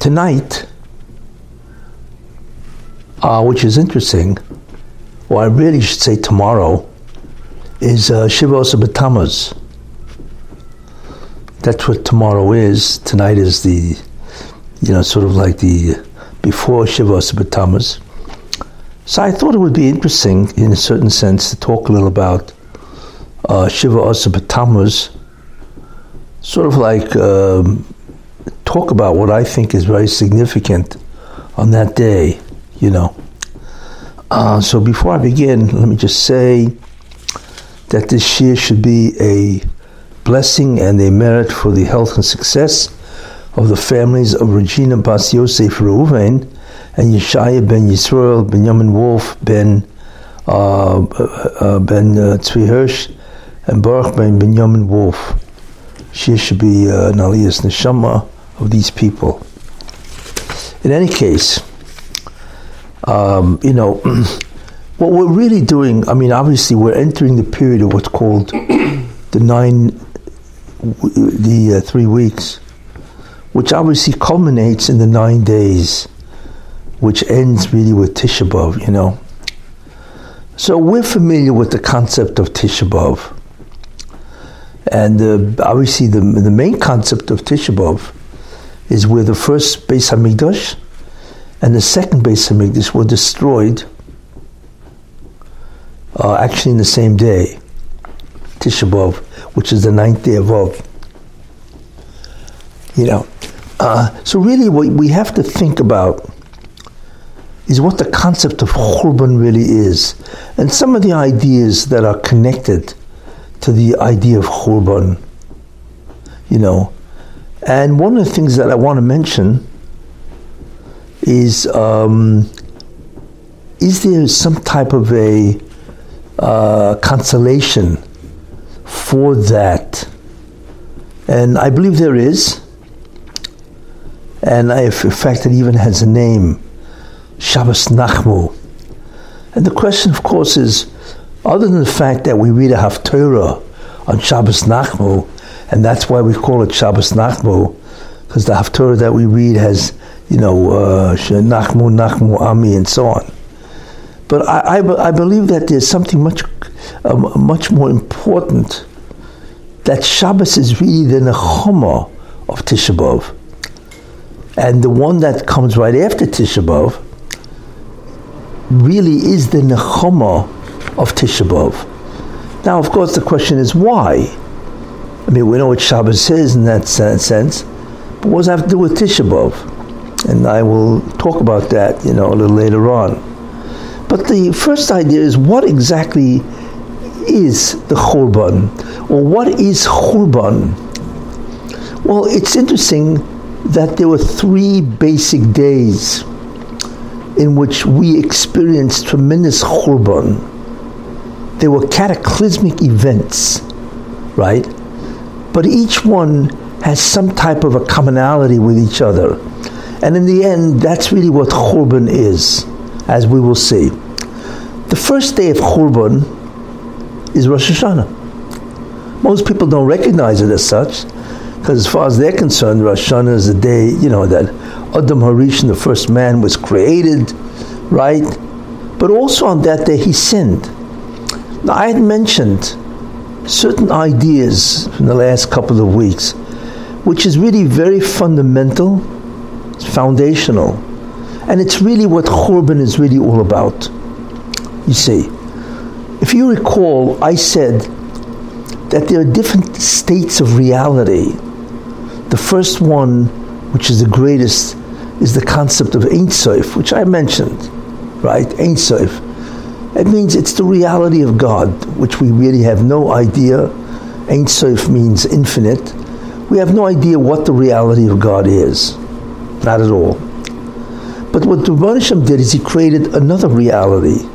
tonight, uh, which is interesting, or I really should say tomorrow, is uh, Shiva B'Tammuz. That's what tomorrow is. Tonight is the, you know, sort of like the before Shiva B'Tammuz. So I thought it would be interesting, in a certain sense, to talk a little about uh, Shiva B'Tammuz, sort of like um, talk about what I think is very significant on that day, you know. Uh, so before I begin, let me just say that this year should be a blessing and a merit for the health and success of the families of Regina Bas Yosef Reuven and Yeshaya ben Yisrael ben Yamin Wolf ben uh, uh, ben uh, Tzvi Hirsch and Baruch ben Benjamin Wolf. She should be uh, an aliyas neshama of these people. In any case, um, you know, what we're really doing, I mean, obviously, we're entering the period of what's called the nine, the uh, three weeks, which obviously culminates in the nine days, which ends really with Tisha B'Av, you know. So we're familiar with the concept of Tisha B'Av. And uh, obviously, the, the main concept of Tisha B'Av is where the first Beis Hamikdash and the second Beis Hamikdash were destroyed uh, actually in the same day, Tisha B'Av, which is the ninth day of Av. You know, uh, so really what we have to think about is what the concept of Churban really is, and some of the ideas that are connected to the idea of Churban. You know, and one of the things that I want to mention is um, is there some type of a uh, consolation for that? And I believe there is. And I, in fact, it even has a name Shabbos Nachmu. And the question, of course, is other than the fact that we read a Haftorah on Shabbos Nachmu, and that's why we call it Shabbos Nachmu, because the Haftorah that we read has, you know, uh, Nachmu, Nachmu, Ami, and so on. But I, I, I believe that there's something much, uh, much more important. That Shabbos is really the Nechama of Tisha B'Av. And the one that comes right after Tisha B'Av really is the Nechama of Tisha B'Av. Now, of course, the question is why? I mean, we know what Shabbos is in that sense, but what does that have to do with Tisha B'Av? And I will talk about that, you know, a little later on. But the first idea is what exactly is the Churban? Or what is Churban? Well, it's interesting that there were three basic days in which we experienced tremendous Churban. There were cataclysmic events, right? But each one has some type of a commonality with each other. And in the end, that's really what Churban is, as we will see. The first day of Churban is Rosh Hashanah. Most people don't recognize it as such, because as far as they're concerned, Rosh Hashanah is the day, you know, that Adam Harishon, the first man, was created, right? But also on that day, he sinned. Now, I had mentioned certain ideas from the last couple of weeks, which is really very fundamental, it's foundational, and it's really what Churban is really all about. You see, if you recall, I said that there are different states of reality. The first one, which is the greatest, is the concept of Ein Sof, which I mentioned, right? Ein Sof it means it's the reality of God, which we really have no idea. Ein Sof means infinite. We have no idea what the reality of God is. Not at all. But what the did is he created another reality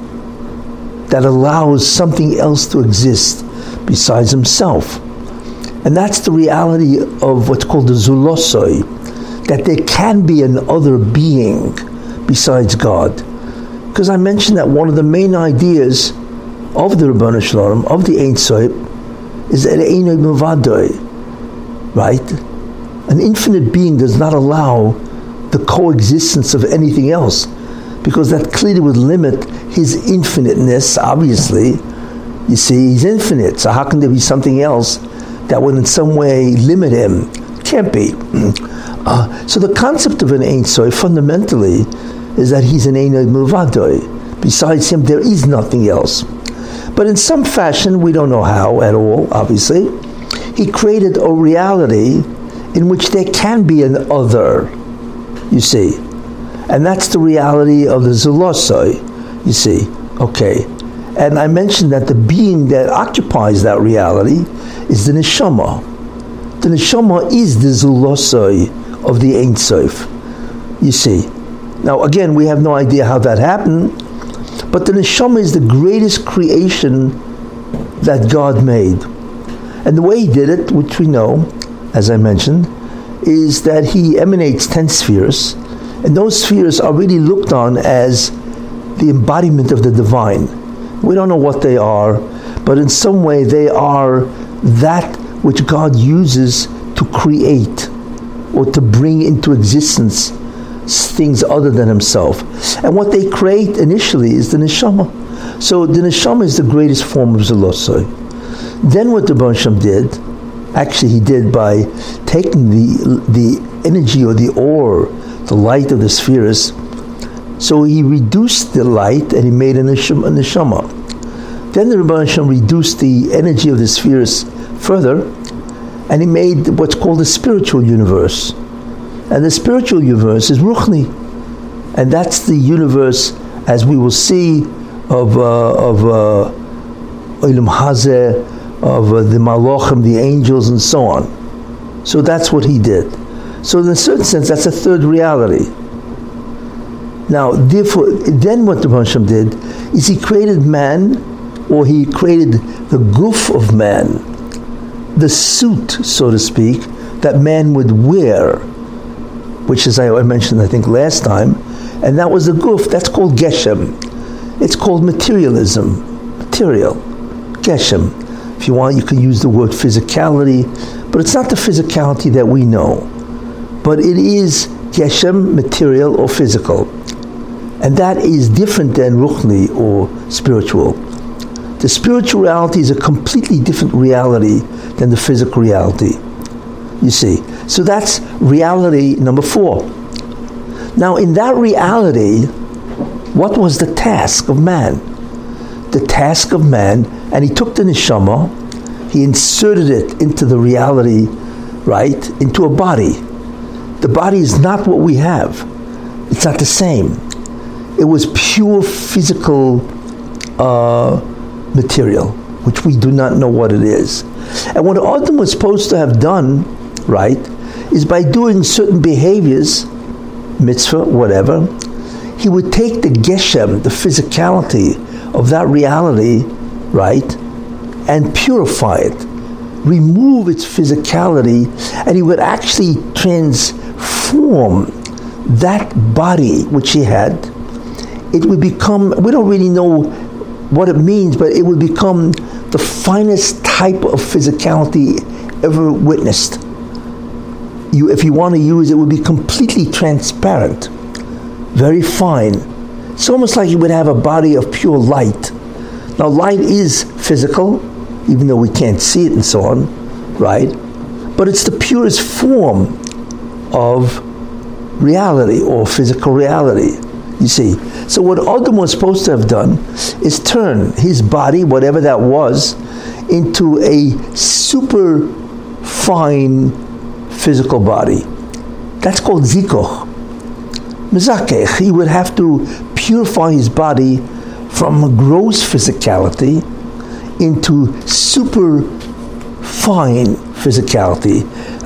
that allows something else to exist besides himself. And that's the reality of what's called the Zulosoi, that there can be another being besides God. Because I mentioned that one of the main ideas of the Rabbanu Shalom, of the Ein Sof, is that right? An infinite being does not allow the coexistence of anything else, because that clearly would limit his infiniteness, obviously. You see, he's infinite, so how can there be something else that would in some way limit him? Can't be. Uh, so the concept of an Ein Sof fundamentally is that he's an Ein Milvadoi. Besides him, there is nothing else. But in some fashion, we don't know how at all, obviously, he created a reality in which there can be an other, you see. And that's the reality of the Zulosoi, you see. Okay. And I mentioned that the being that occupies that reality is the Neshama. The Neshama is the Zulosoi of the Ein Sof, you see. Now, again, we have no idea how that happened, but the Neshama is the greatest creation that God made. And the way he did it, which we know, as I mentioned, is that he emanates 10 spheres, and those spheres are really looked on as the embodiment of the divine. We don't know what they are, but in some way they are that which God uses to create or to bring into existence things other than himself. And what they create initially is the neshama. So the neshama is the greatest form of zelosoi. Then what the Bansham did, actually he did by taking the the energy or the ore, the light of the spheres, so he reduced the light and he made a neshama. Then the Rebbe reduced the energy of the spheres further, and he made what's called the spiritual universe. And the spiritual universe is Ruchni. And that's the universe, as we will see, of, uh, of uh, Hazeh, of uh, the Malachim, the angels, and so on. So that's what he did. So in a certain sense, that's a third reality. Now, therefore, then what the Hashem did is he created man, or he created the goof of man, the suit, so to speak, that man would wear, which is I mentioned, I think, last time, and that was the goof. That's called geshem. It's called materialism, material, geshem. If you want, you can use the word physicality, but it's not the physicality that we know. But it is geshem, material or physical. And that is different than ruchni or spiritual. The spiritual reality is a completely different reality than the physical reality. You see. So that's reality number four. Now, in that reality, what was the task of man? The task of man, and he took the neshama, he inserted it into the reality, right, into a body. The body is not what we have. It's not the same. It was pure physical uh, material, which we do not know what it is. And what Adam was supposed to have done, right, is by doing certain behaviors, mitzvah, whatever, he would take the geshem, the physicality of that reality, right, and purify it, remove its physicality, and he would actually transform that body which he had. It would become, we don't really know what it means, but it would become the finest type of physicality ever witnessed. You, if you want to use it, would be completely transparent, very fine. It's almost like you would have a body of pure light. Now, light is physical, even though we can't see it and so on, right? But it's the purest form of reality or physical reality. You see. So what Adam was supposed to have done is turn his body, whatever that was, into a super fine physical body. That's called zikuch. Mizakech, he would have to purify his body from gross physicality into super fine physicality.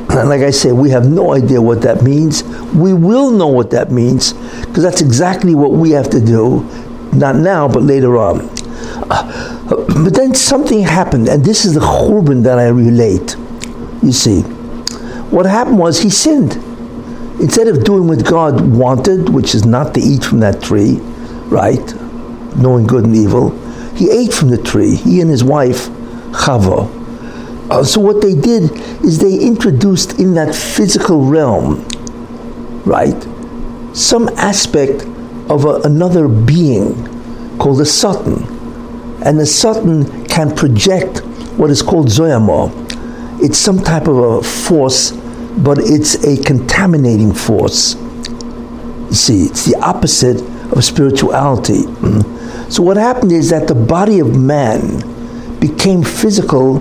And like I say, we have no idea what that means. We will know what that means because that's exactly what we have to do, not now, but later on. Uh, but then something happened, and this is the churban that I relate. You see, what happened was he sinned. Instead of doing what God wanted, which is not to eat from that tree, right, knowing good and evil, he ate from the tree. He and his wife, Chava. Uh, so what they did is they introduced in that physical realm, right, some aspect of a, another being called a Satan. And the Satan can project what is called Zoyama. It's some type of a force, but it's a contaminating force. You see, it's the opposite of spirituality. So, what happened is that the body of man became physical,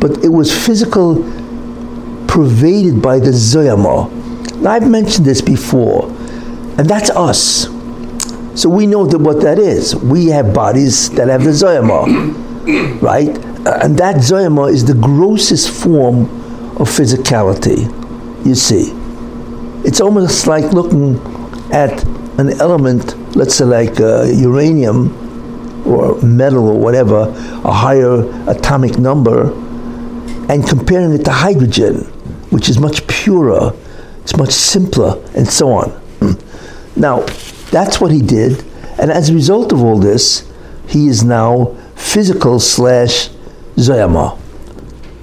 but it was physical pervaded by the Zoyama. Now, I've mentioned this before, and that's us. So we know that what that is. We have bodies that have the Zoyama, right? And that Zoyama is the grossest form of physicality, you see. It's almost like looking at an element, let's say like uh, uranium or metal or whatever, a higher atomic number, and comparing it to hydrogen, which is much purer, it's much simpler, and so on. Hmm. Now, that's what he did, and as a result of all this, he is now physical slash Zoyama.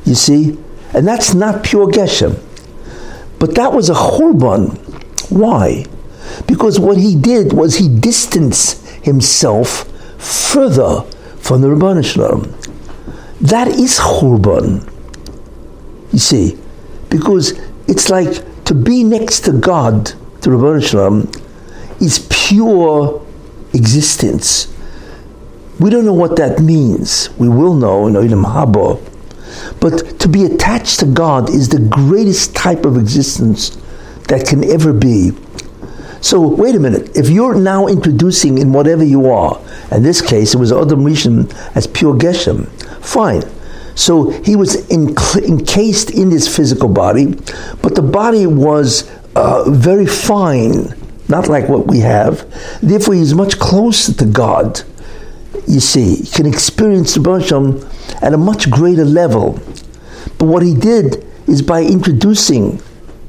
You see? And that's not pure Geshem. But that was a Churban. Why? Because what he did was he distanced himself further from the Rabban Shalom. That is Churban. You see? Because it's like to be next to God, to Rabban Shalom, is pure existence. We don't know what that means. We will know in Olam Haba. But to be attached to God is the greatest type of existence that can ever be. So wait a minute. If you're now introducing in whatever you are, in this case it was Adam Rishon as pure Geshem, fine. So he was encased in his physical body, but the body was uh, very fine not like what we have. Therefore, he's much closer to God. You see, he can experience the Hashem at a much greater level. But what he did is by introducing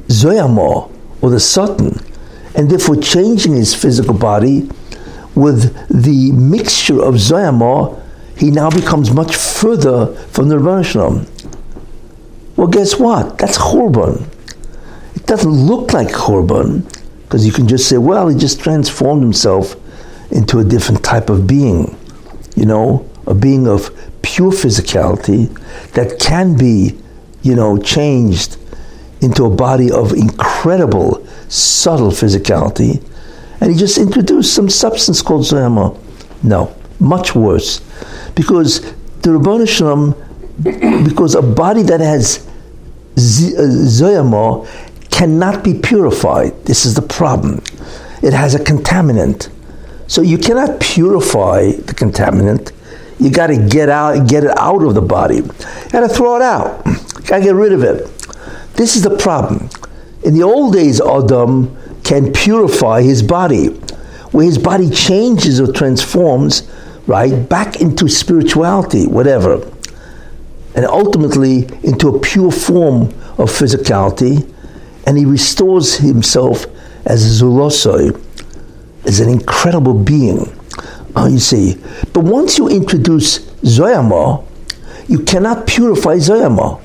Zoyamor, or the Satan, and therefore changing his physical body with the mixture of Zoyamor, he now becomes much further from the Rebbe Well, guess what? That's Churban. It doesn't look like Churban, because you can just say, well, he just transformed himself into a different type of being, you know, a being of pure physicality that can be, you know, changed into a body of incredible, subtle physicality. And he just introduced some substance called Zoyama. No, much worse. Because the Rabbanu because a body that has uh, Zoyama cannot be purified. This is the problem. It has a contaminant. So you cannot purify the contaminant. You got to get out, get it out of the body. You got to throw it out. Got to get rid of it. This is the problem. In the old days, Adam can purify his body, where his body changes or transforms, right, back into spirituality, whatever, and ultimately into a pure form of physicality and he restores himself as a Zulosoi, as an incredible being. Uh, you see, but once you introduce Zoyama, you cannot purify Zoyama.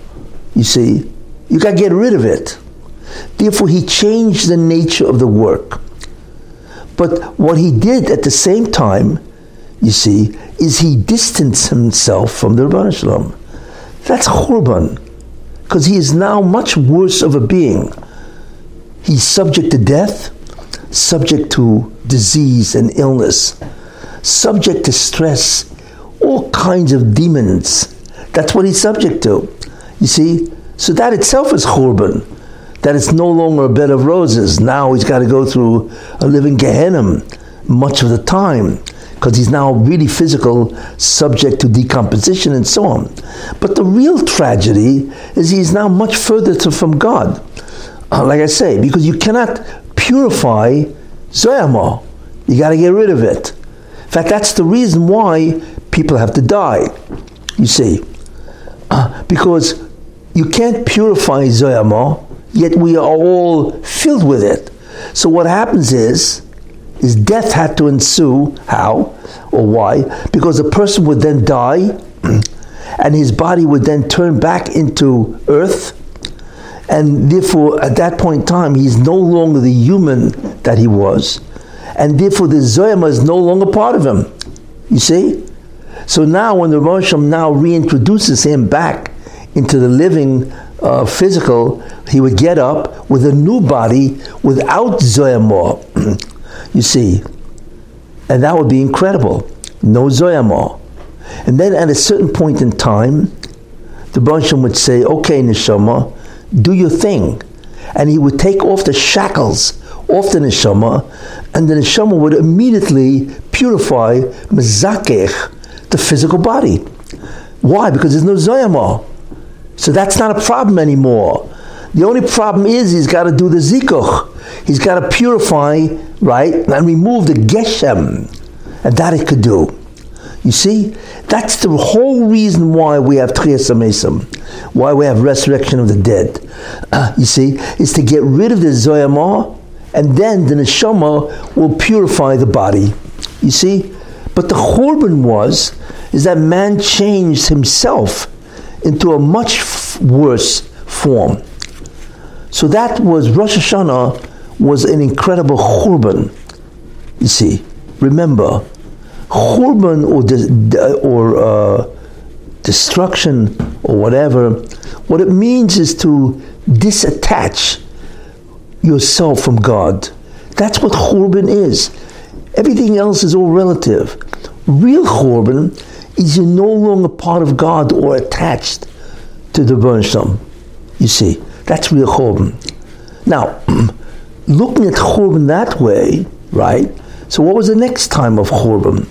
You see, you got to get rid of it. Therefore, he changed the nature of the work. But what he did at the same time, you see, is he distanced himself from the Rabban Shalom. That's Churban, because he is now much worse of a being. He's subject to death, subject to disease and illness, subject to stress, all kinds of demons. That's what he's subject to. You see? So that itself is churban. That it's no longer a bed of roses. Now he's got to go through a living Gehenna much of the time because he's now really physical, subject to decomposition and so on. But the real tragedy is he's now much further to, from God uh, like I say, because you cannot purify Zoyama. You got to get rid of it. In fact, that's the reason why people have to die. You see, uh, because you can't purify Zoyama, yet we are all filled with it. So what happens is, is death had to ensue. How or why? Because a person would then die, and his body would then turn back into earth and therefore at that point in time he's no longer the human that he was, and therefore the Zoyama is no longer part of him. You see? So now when the Rosham now reintroduces him back into the living uh, physical, he would get up with a new body without Zoyamor. you see? And that would be incredible. No Zoyamor. And then at a certain point in time, the Rosham would say, okay, Neshama, do your thing. And he would take off the shackles off the neshama, and the neshama would immediately purify mezakech, the physical body. Why? Because there's no zoyama. So that's not a problem anymore. The only problem is he's got to do the zikuch. He's got to purify, right, and remove the geshem. And that he could do. You see, that's the whole reason why we have Tchias Amesim, why we have resurrection of the dead. Uh, you see, is to get rid of the Zoyamah, and then the Neshama will purify the body. You see? But the Churban was, is that man changed himself into a much f- worse form. So that was Rosh Hashanah was an incredible Churban. You see, remember, Churban or, or uh, destruction or whatever, what it means is to disattach yourself from God. That's what Churban is. Everything else is all relative. Real Churban is you're no longer part of God or attached to the Bernsham. You see, that's real Churban. Now, looking at Churban that way, right? So, what was the next time of Churban?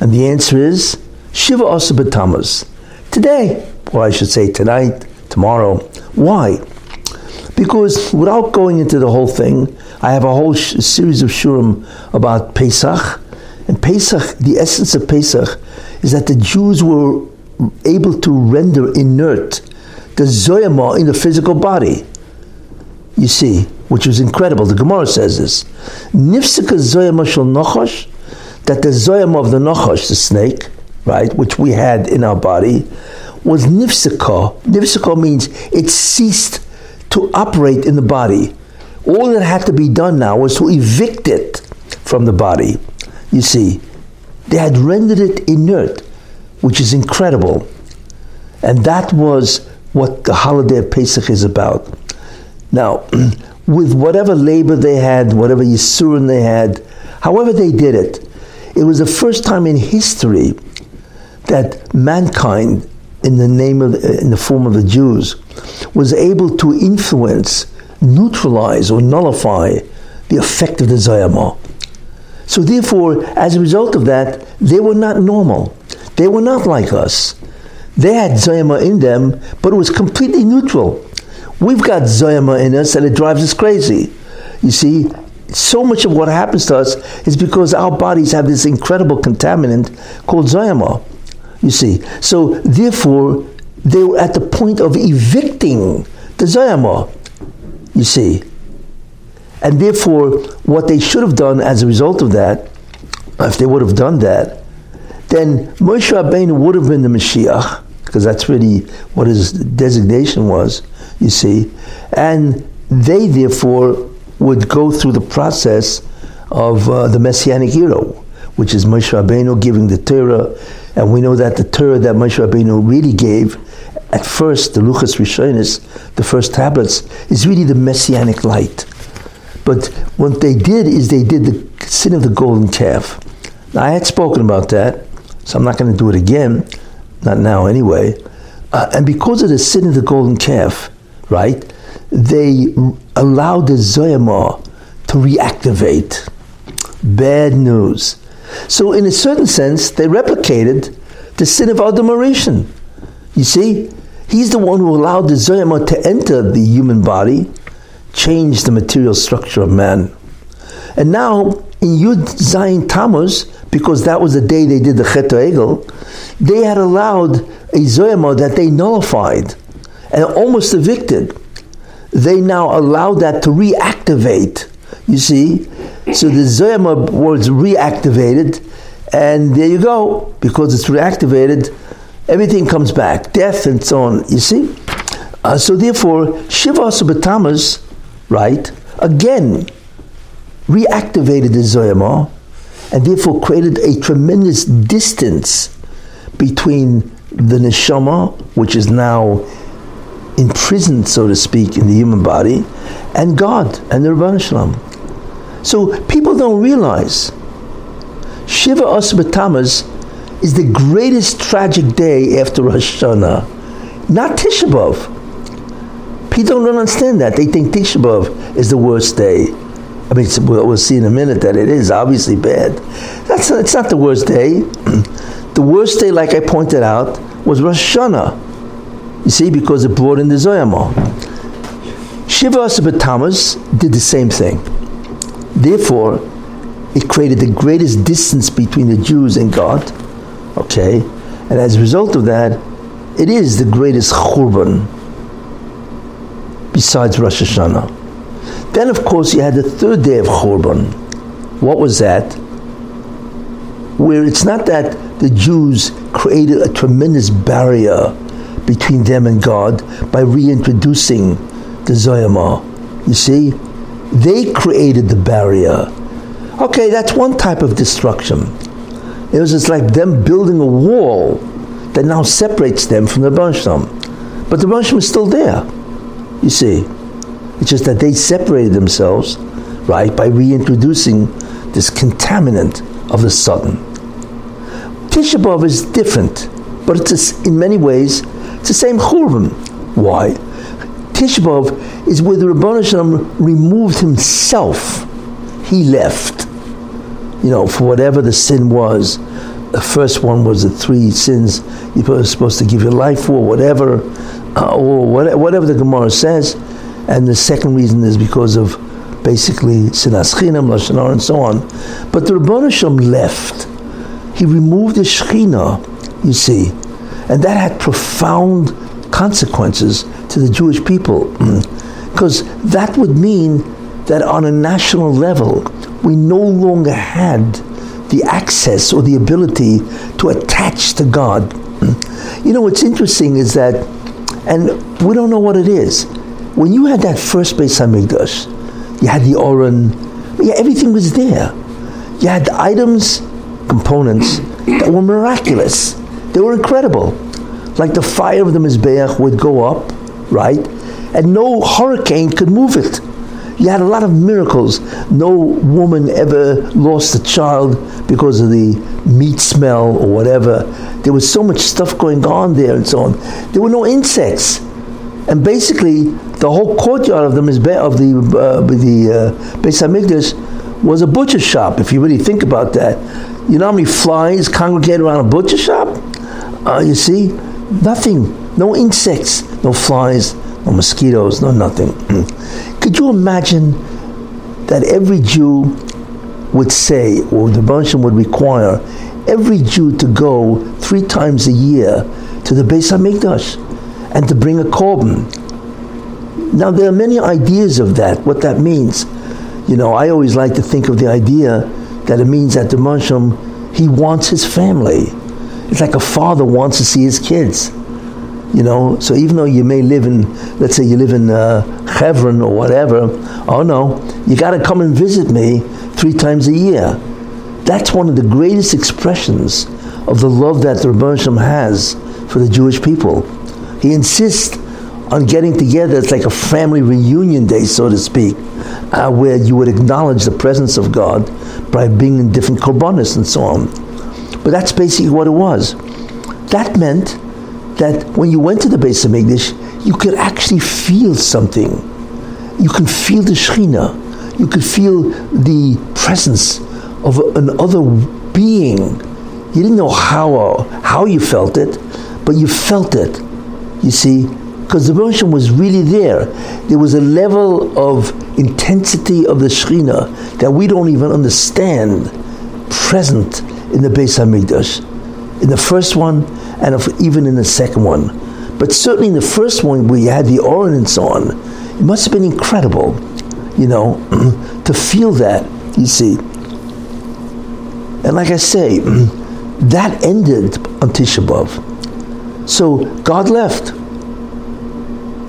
And the answer is Shiva Asar B'Tammuz. Today, or I should say tonight, tomorrow. Why? Because without going into the whole thing, I have a whole sh- series of shurim about Pesach. And Pesach, the essence of Pesach, is that the Jews were able to render inert the zoyama in the physical body. You see, which was incredible. The Gemara says this. Nifsika zoyama shel nochosh, that the zoyama of the nochosh, the snake, right, which we had in our body, was nifsika. Nifsika means it ceased to operate in the body. All that had to be done now was to evict it from the body. You see, they had rendered it inert, which is incredible. And that was what the holiday of Pesach is about. Now, with whatever labor they had, whatever Yisurin they had, however they did it, it was the first time in history that mankind, in the name of, in the form of the Jews, was able to influence, neutralize, or nullify the effect of the Zayamah. So therefore, as a result of that, they were not normal. They were not like us. They had Zayama in them, but it was completely neutral. We've got Zayama in us and it drives us crazy. You see, so much of what happens to us is because our bodies have this incredible contaminant called Zayama. You see, so therefore, they were at the point of evicting the Zayama. You see, and therefore, what they should have done as a result of that, if they would have done that, then Moshe Rabbeinu would have been the Mashiach, because that's really what his designation was, you see. And they, therefore, would go through the process of uh, the Messianic era, which is Moshe Rabbeinu giving the Torah. And we know that the Torah that Moshe Rabbeinu really gave, at first, the Luchas Rishonis, the first tablets, is really the Messianic light. But what they did is they did the sin of the golden calf. Now, I had spoken about that, so I'm not going to do it again, not now anyway. Uh, and because of the sin of the golden calf, right, they allowed the Zoyamah to reactivate. Bad news. So, in a certain sense, they replicated the sin of Adam Arishan. You see, he's the one who allowed the Zoyamah to enter the human body changed the material structure of man. And now, in Yud Zayin Tammuz, because that was the day they did the Chet Egel, they had allowed a Zoyama that they nullified and almost evicted. They now allowed that to reactivate. You see? So the Zoyama was reactivated, and there you go. Because it's reactivated, everything comes back death and so on. You see? Uh, so therefore, Shiva Asar B'Tammuz right? Again, reactivated the Zoyama and therefore created a tremendous distance between the neshama, which is now imprisoned, so to speak, in the human body, and God and the Rabban Shalom. So people don't realize Shiva Asar B'Tammuz is the greatest tragic day after Rosh Hashanah, not Tisha B'Av. People don't understand that. They think Tisha B'Av is the worst day. I mean, we'll see in a minute that it is obviously bad. That's it's not the worst day. the worst day, like I pointed out, was Rosh Hashanah. You see, because it brought in the Zoyama. Shiva Asar B'Tammuz did the same thing. Therefore, it created the greatest distance between the Jews and God. Okay? And as a result of that, it is the greatest churban besides Rosh Hashanah. Then, of course, you had the third day of churban. What was that? Where it's not that the Jews created a tremendous barrier between them and God by reintroducing the Zoyama. You see? They created the barrier. Okay, that's one type of destruction. It was just like them building a wall that now separates them from the Bansham. But the Bansham is still there. You see? It's just that they separated themselves, right, by reintroducing this contaminant of the southern. Tisha B'Av is different, but it's in many ways it's the same churban. Why? Tisha B'Av is where the Rabban Shalom removed himself. He left, you know, for whatever the sin was. The first one was the three sins you were supposed to give your life for, whatever, uh, or whatever the Gemara says. And the second reason is because of basically sinas chinam, lashon and so on. But the Rabban Shalom left he removed the Shekhinah, you see, and that had profound consequences to the Jewish people. Because that would mean that on a national level, we no longer had the access or the ability to attach to God. You know, what's interesting is that, and we don't know what it is. When you had that first Beis Hamikdash, you had the Oren, yeah, everything was there. You had the items components that were miraculous. They were incredible. Like the fire of the Mizbeach would go up, right? And no hurricane could move it. You had a lot of miracles. No woman ever lost a child because of the meat smell or whatever. There was so much stuff going on there and so on. There were no insects. And basically, the whole courtyard of the Mizbeach, of the, uh, the uh, Beis HaMikdash was a butcher shop, if you really think about that. You know how many flies congregate around a butcher shop? Uh, you see, nothing, no insects, no flies, no mosquitoes, no nothing. Mm. Could you imagine that every Jew would say, or the Bansham would require, every Jew to go three times a year to the Beis Hamikdash and to bring a korban. Now there are many ideas of that, what that means. You know, I always like to think of the idea that it means that the Munsham, he wants his family. It's like a father wants to see his kids. You know, so even though you may live in, let's say you live in uh, Hebron or whatever, oh no, you got to come and visit me three times a year. That's one of the greatest expressions of the love that the Rebbe has for the Jewish people. He insists on getting together. It's like a family reunion day, so to speak, uh, where you would acknowledge the presence of God by being in different korbanos and so on. But that's basically what it was. That meant that when you went to the base of Hamikdash, you could actually feel something. You can feel the Shekhinah. You could feel the presence of another being. You didn't know how how you felt it, but you felt it. You see, because the Roshim was really there. There was a level of intensity of the Shekhinah that we don't even understand present in the Beis Hamikdash. In the first one, and even in the second one. But certainly in the first one, where you had the so on, it must have been incredible, you know, to feel that, you see. And like I say, that ended on Tisha B'Av. So God left.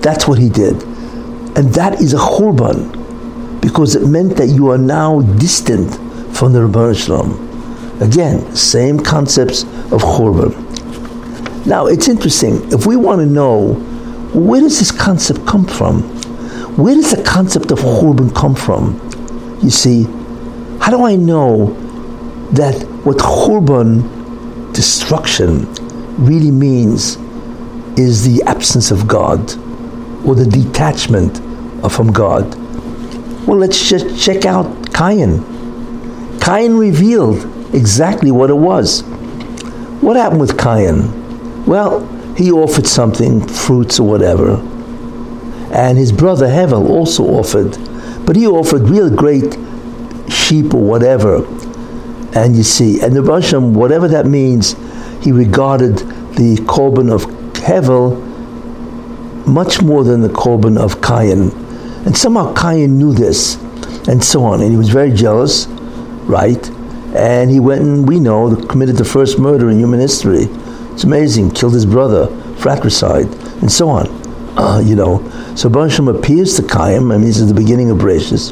That's what he did. And that is a churban. because it meant that you are now distant from the Rebbeinu Shalom. Again, same concepts of Churban. Now, it's interesting. If we want to know where does this concept come from? Where does the concept of Churban come from? You see, how do I know that what Churban, destruction, really means is the absence of God or the detachment from God? Well, let's just check out Cain. Cain revealed exactly what it was. What happened with Cain? Well, he offered something, fruits or whatever, and his brother Hevel also offered, but he offered real great sheep or whatever. And you see, and the Russian, whatever that means, he regarded the korban of Hevel much more than the korban of Cain. And somehow Cain knew this, and so on. And he was very jealous, right? And he went and, we know, committed the first murder in human history. It's amazing. Killed his brother, fratricide, and so on. Uh, you know, so Bansham appears to Cain, and this is the beginning of Bereshis,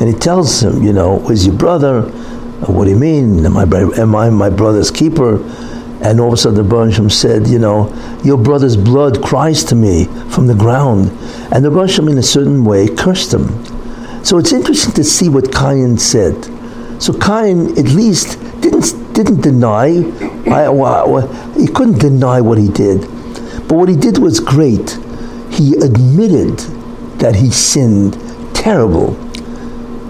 and he tells him, you know, where's your brother? Uh, what do you mean? Am I, am I my brother's keeper? And all of a sudden the said, you know, your brother's blood cries to me from the ground. And the Bansham in a certain way cursed him. So it's interesting to see what Cain said. So Cain at least didn't didn't deny. I, he couldn't deny what he did, but what he did was great. He admitted that he sinned terrible.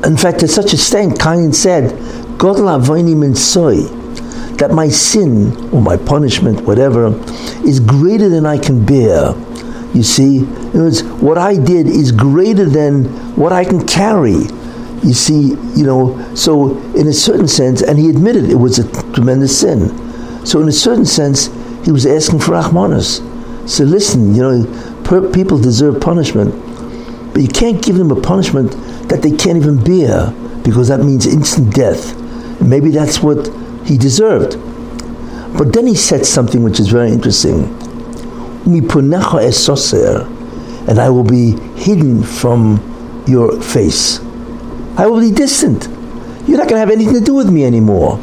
In fact, to such a extent, Cain said, "God min soy." That my sin or my punishment, whatever, is greater than I can bear. You see, in other words, what I did is greater than what I can carry. You see, you know, so in a certain sense, and he admitted it was a tremendous sin. So in a certain sense, he was asking for Rahmanas. So listen, you know, per, people deserve punishment, but you can't give them a punishment that they can't even bear because that means instant death. Maybe that's what he deserved. But then he said something which is very interesting. And I will be hidden from your face. I will be distant. You're not going to have anything to do with me anymore.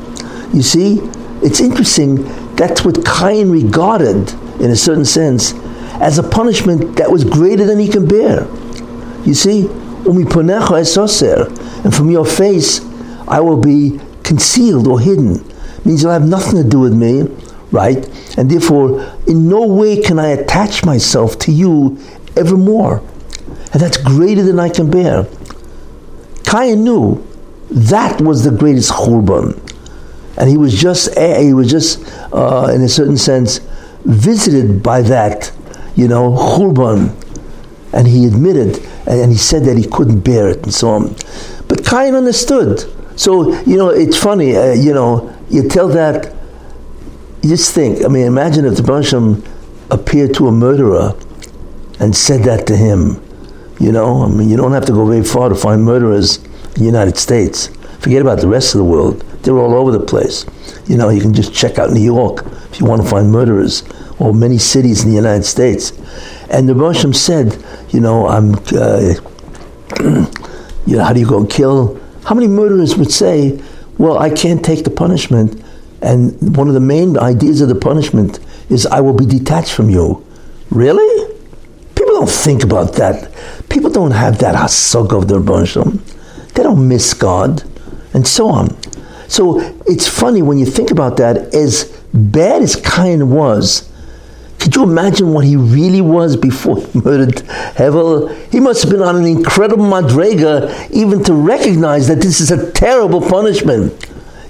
You see, it's interesting. That's what Cain regarded, in a certain sense, as a punishment that was greater than he can bear. You see, and from your face I will be concealed or hidden. Means you'll have nothing to do with me, right? And therefore, in no way can I attach myself to you evermore. And that's greater than I can bear. Cain knew that was the greatest churban, and he was just eh, he was just uh, in a certain sense visited by that, you know, churban, and he admitted and he said that he couldn't bear it and so on. But Cain understood. So you know, it's funny. Uh, you know, you tell that. You just think. I mean, imagine if the Bansham appeared to a murderer and said that to him you know, I mean, you don't have to go very far to find murderers in the United States. Forget about the rest of the world. They're all over the place. You know, you can just check out New York if you want to find murderers, or many cities in the United States. And the Rosham said, you know, I'm, uh, you know, how do you go kill? How many murderers would say, well, I can't take the punishment, and one of the main ideas of the punishment is I will be detached from you. Really? People don't think about that. People don't have that hasog of their Bansham. They don't miss God, and so on. So it's funny when you think about that. As bad as Cain was, could you imagine what he really was before he murdered Hevel? He must have been on an incredible madrega even to recognize that this is a terrible punishment.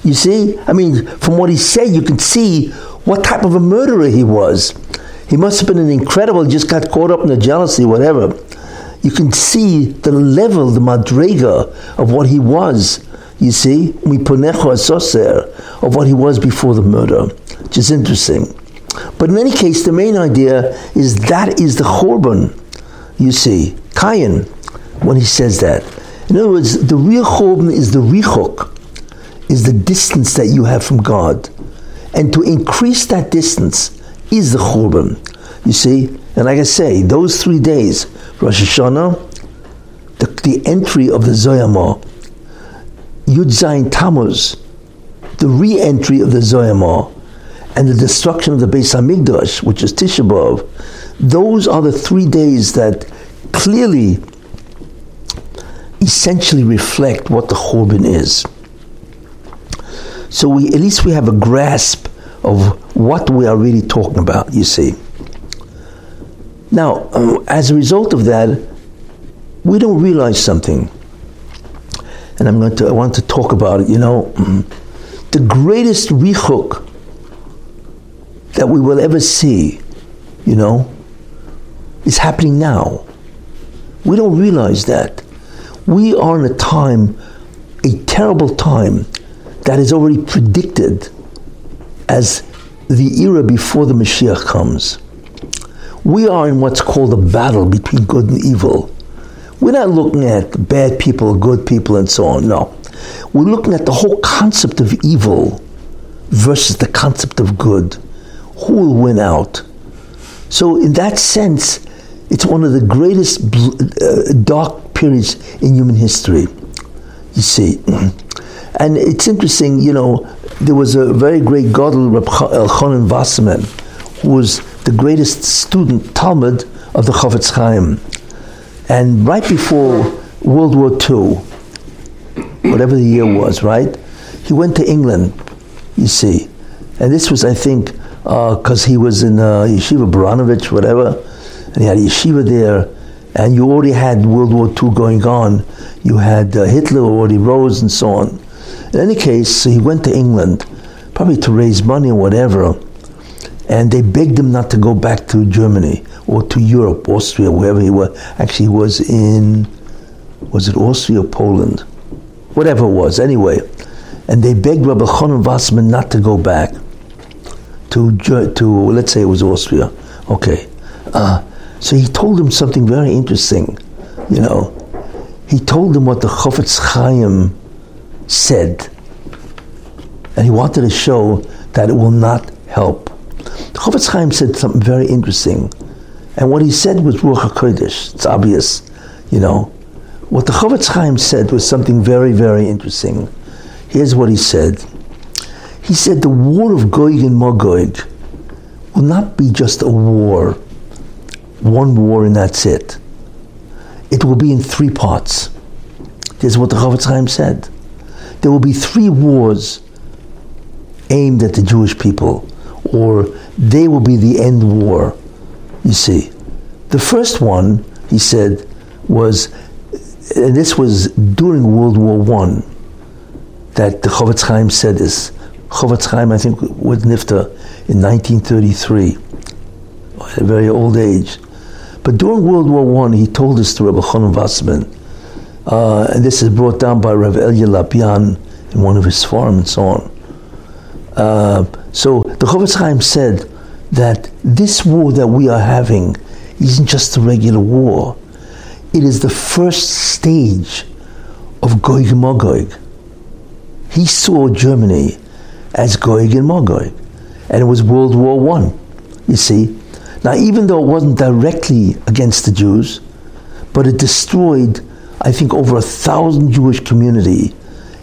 You see? I mean, from what he said, you can see what type of a murderer he was. He must have been an incredible, just got caught up in the jealousy, whatever you can see the level, the madrega of what he was. You see, of what he was before the murder, which is interesting. But in any case, the main idea is that is the chorban. You see, Cain, when he says that. In other words, the real chorban is the richok, is the distance that you have from God. And to increase that distance is the chorban. You see, and like I say, those three days, Rosh Hashanah, the, the entry of the Zoyama, Yud Zayin Tammuz, the re-entry of the Zoyama, and the destruction of the Beis Hamikdash, which is Tisha B'av, those are the three days that clearly, essentially reflect what the Churban is. So we, at least we have a grasp of what we are really talking about, you see. Now, um, as a result of that, we don't realize something. And I'm going to, I want to talk about it, you know. The greatest richuk that we will ever see, you know, is happening now. We don't realize that. We are in a time, a terrible time, that is already predicted as the era before the Mashiach comes. We are in what's called a battle between good and evil. We're not looking at bad people, good people, and so on. No. We're looking at the whole concept of evil versus the concept of good. Who will win out? So, in that sense, it's one of the greatest uh, dark periods in human history. You see. And it's interesting, you know, there was a very great Gadol, Reb Elchanan Wasserman, who was the greatest student, talmid, of the Chofetz Chaim. And right before World War II, whatever the year was, right, he went to England, you see. And this was, I think, because uh, he was in uh, Yeshiva Baranovich, whatever, and he had a yeshiva there, and you already had World War II going on. You had uh, Hitler already rose and so on. In any case, he went to England, probably to raise money or whatever, and they begged him not to go back to Germany or to Europe, Austria, wherever he was. Actually, he was in, was it Austria or Poland? Whatever it was, anyway. And they begged Rabbi Elchanan Wasserman not to go back to, to let's say it was Austria. Okay. Uh, so he told him something very interesting, you know. He told him what the Chofetz Chaim said. And he wanted to show that it will not help. The Chofetz Chaim said something very interesting. And what he said was Ruach HaKodesh. It's obvious, you know. What the Chofetz Chaim said was something very, very interesting. Here's what he said. He said the war of Gog and Magog will not be just a war, one war and that's it. It will be in three parts. This is what the Chofetz Chaim said there will be three wars aimed at the Jewish people, or they will be the end war. You see, the first one, he said, was, and this was during World War One, that the Chofetz Chaim said this. Chofetz Chaim, I think, was Nifta in 1933, at a very old age. But during World War One, he told this to Rabbi Elchanan Wasserman, uh, and this is brought down by Rav Elia Lopian in one of his forums and so on. Uh, so the Chofetz Chaim said that this war that we are having isn't just a regular war. It is the first stage of Gog and. He saw Germany as Gog and Magog, and it was World War One. You see, now even though it wasn't directly against the Jews, but it destroyed I think, over a thousand Jewish community.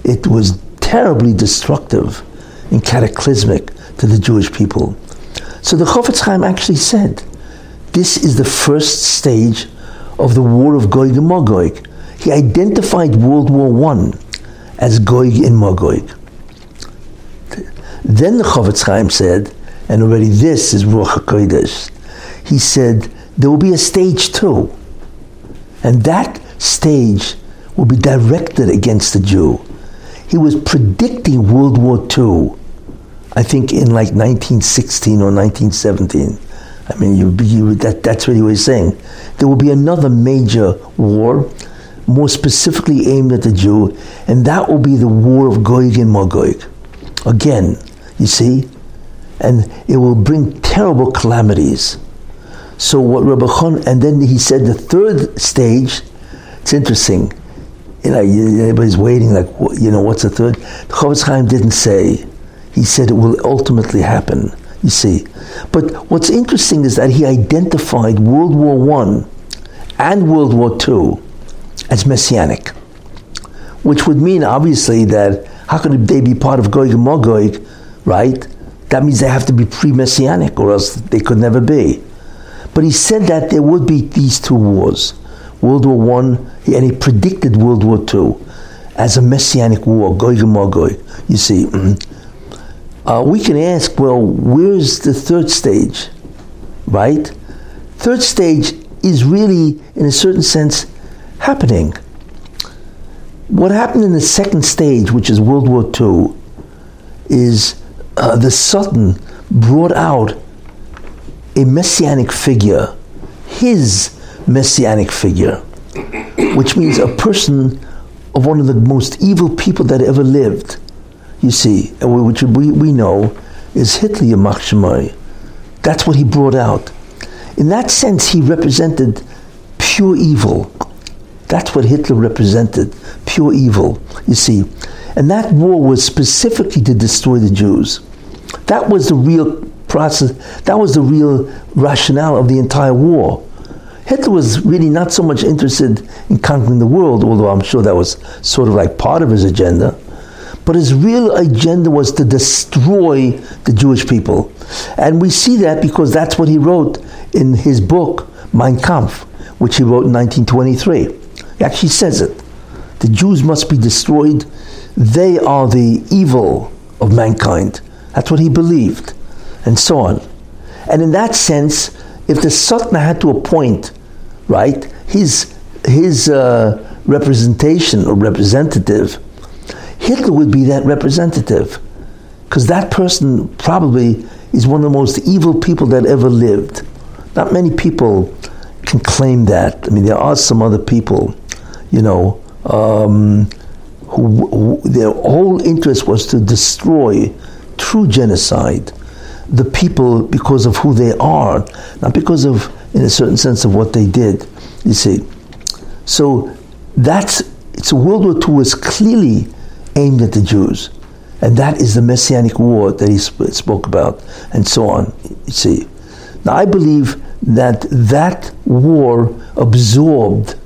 It was terribly destructive and cataclysmic to the Jewish people. So the Chofetz Chaim actually said, this is the first stage of the war of Gog and Magog. He identified World War I as Gog and Magog. Then the Chofetz Chaim said, and already this is Ruach HaKodesh, he said, there will be a stage two. And that stage will be directed against the Jew. He was predicting World War II, I think in like 1916 or 1917. I mean, you, you, that, that's what he was saying. There will be another major war, more specifically aimed at the Jew, and that will be the war of Gog and Magog. Again, you see? And it will bring terrible calamities. So what Rabbi Chon, and then he said the third stage it's interesting. You know, everybody's waiting, like, you know, what's the third? The Chofetz Chaim didn't say. He said it will ultimately happen, you see. But what's interesting is that he identified World War I and World War II as messianic, which would mean obviously that how could they be part of Gog and Magog, right? That means they have to be pre-messianic, or else they could never be. But he said that there would be these two wars, World War One, and he predicted World War Two as a messianic war, Gog and Magog. You see, mm-hmm. Uh, we can ask, well, where's the third stage, right? Third stage is really, in a certain sense, happening. What happened in the second stage, which is World War II, is uh, the Satan brought out a messianic figure, his messianic figure, which means a person of one of the most evil people that ever lived, you see, which we, we know is Hitler Yamach That's what he brought out. In that sense, he represented pure evil. That's what Hitler represented, pure evil, you see. And that war was specifically to destroy the Jews. That was the real process, that was the real rationale of the entire war. Hitler was really not so much interested in conquering the world, although I'm sure that was sort of like part of his agenda. But his real agenda was to destroy the Jewish people. And we see that because that's what he wrote in his book, Mein Kampf, which he wrote in 1923. He actually says it. The Jews must be destroyed. They are the evil of mankind. That's what he believed, and so on. And in that sense, if the Satan had to appoint right? His his uh, representation or representative, Hitler would be that representative, because that person probably is one of the most evil people that ever lived. Not many people can claim that. I mean, there are some other people, you know, um, who, who their whole interest was to destroy, true genocide, the people because of who they are, not because of in a certain sense of what they did. You see, so that's it's World War II was clearly aimed at the Jews, and that is the Messianic War that he sp- spoke about, and so on. You see, now I believe that that war absorbed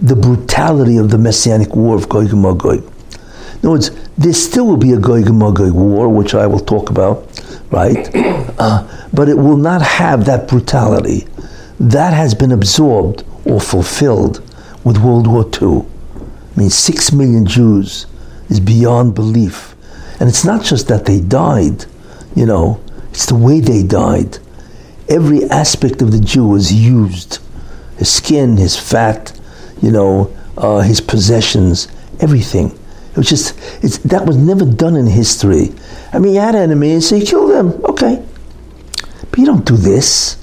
the brutality of the Messianic War of Gog and Magog. In other words, there still will be a Gog and Magog war, which I will talk about, right? Uh, but it will not have that brutality that has been absorbed or fulfilled with World War II. I mean, six million Jews is beyond belief. And it's not just that they died, you know, it's the way they died. Every aspect of the Jew was used his skin, his fat, you know, uh, his possessions, everything. It was just, that was never done in history. I mean, you had enemies, so you killed them, okay. But you don't do this.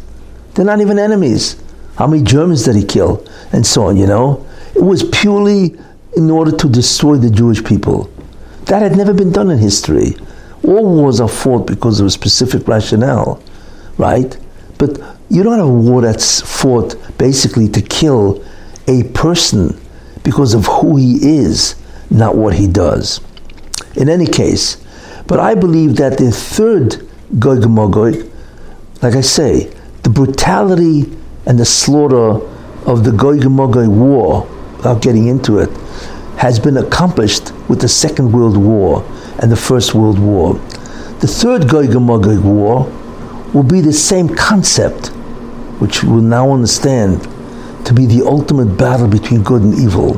They're not even enemies. How many Germans did he kill? And so on, you know? It was purely in order to destroy the Jewish people. That had never been done in history. All wars are fought because of a specific rationale, right? But you don't have a war that's fought basically to kill a person because of who he is, not what he does. In any case, but I believe that the third Gog Magog, like I say, the brutality and the slaughter of the Gog Magog war, without getting into it, has been accomplished with the Second World War and the First World War. The Third Gog and Magog war will be the same concept, which we now understand to be the ultimate battle between good and evil.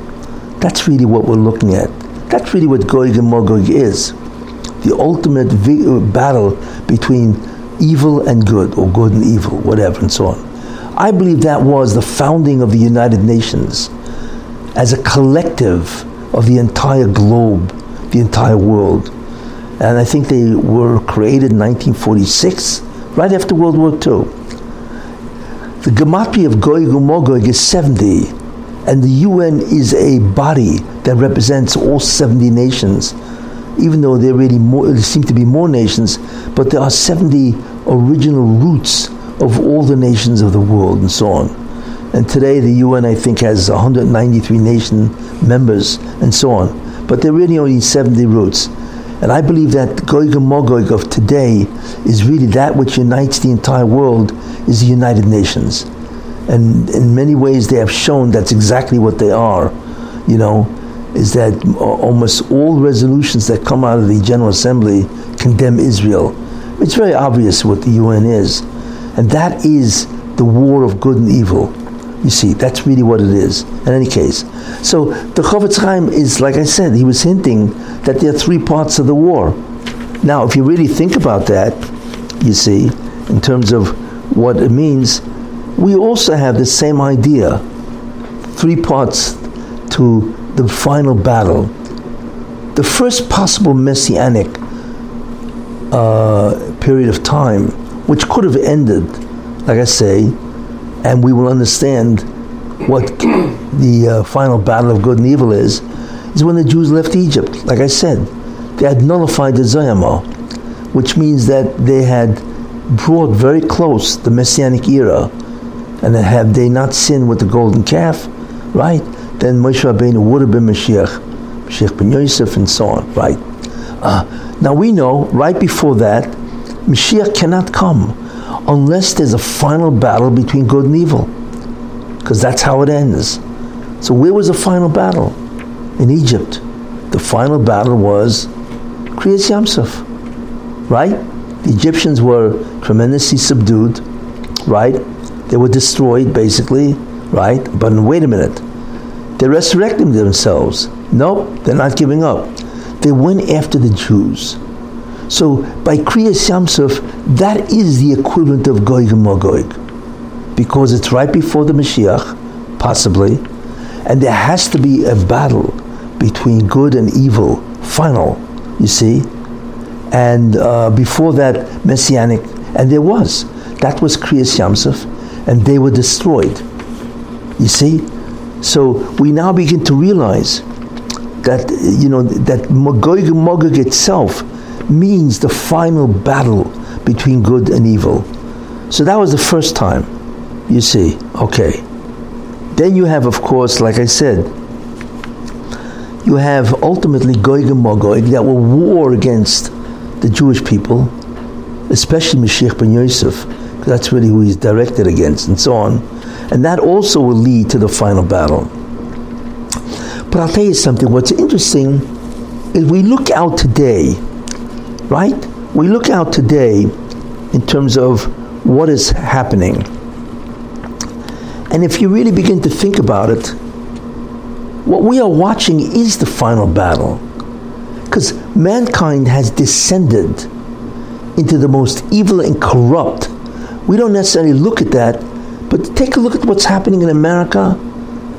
That's really what we're looking at. That's really what Gog and Magog is. The ultimate vi- uh, battle between evil and good, or good and evil, whatever, and so on. I believe that was the founding of the United Nations as a collective of the entire globe, the entire world. And I think they were created in 1946, right after World War II. The Gematria of Gog and is 70, and the UN is a body that represents all 70 nations even though there really more, there seem to be more nations, but there are 70 original roots of all the nations of the world and so on. And today the UN, I think, has 193 nation members and so on. But there are really only 70 roots. And I believe that Gog and Magog of today is really that which unites the entire world is the United Nations. And in many ways they have shown that's exactly what they are you know, is that almost all resolutions that come out of the General Assembly condemn Israel. It's very obvious what the UN is. And that is the war of good and evil. You see, that's really what it is. In any case, so the Chofetz Chaim is, like I said, he was hinting that there are three parts of the war. Now, if you really think about that, you see, in terms of what it means, we also have the same idea. Three parts to the final battle. The first possible messianic uh, period of time, which could have ended, like I say, and we will understand what the uh, final battle of good and evil is, is when the Jews left Egypt. Like I said, they had nullified the Zayama, which means that they had brought very close the Messianic era, and had they not sinned with the golden calf, right, then Moshe Rabbeinu would have been Mashiach, Mashiach ben Yosef, and so on, right? Uh, now we know right before that, Mashiach cannot come unless there's a final battle between good and evil, because that's how it ends. So where was the final battle? In Egypt. The final battle was Kriyas Yamsuf, right? The Egyptians were tremendously subdued, right? They were destroyed, basically, right? But wait a minute. They're resurrecting themselves. Nope, they're not giving up. They went after the Jews. So by Kriyas Yamsuf, that is the equivalent of Goig Magog. Because it's right before the Mashiach, possibly, and there has to be a battle between good and evil, final, you see? And uh, before that, Messianic, and there was. That was Kriyas Yamsuf, and they were destroyed. You see? So we now begin to realize that you know that Magog Magog itself means the final battle between good and evil. So that was the first time. You see, okay. Then you have, of course, like I said, you have ultimately Gog and Magog that will war against the Jewish people, especially Mashiach ben Yosef, because that's really who he's directed against, and so on. And that also will lead to the final battle. But I'll tell you something, what's interesting is we look out today, right? We look out today in terms of what is happening. And if you really begin to think about it, what we are watching is the final battle. Because mankind has descended into the most evil and corrupt. We don't necessarily look at that but take a look at what's happening in America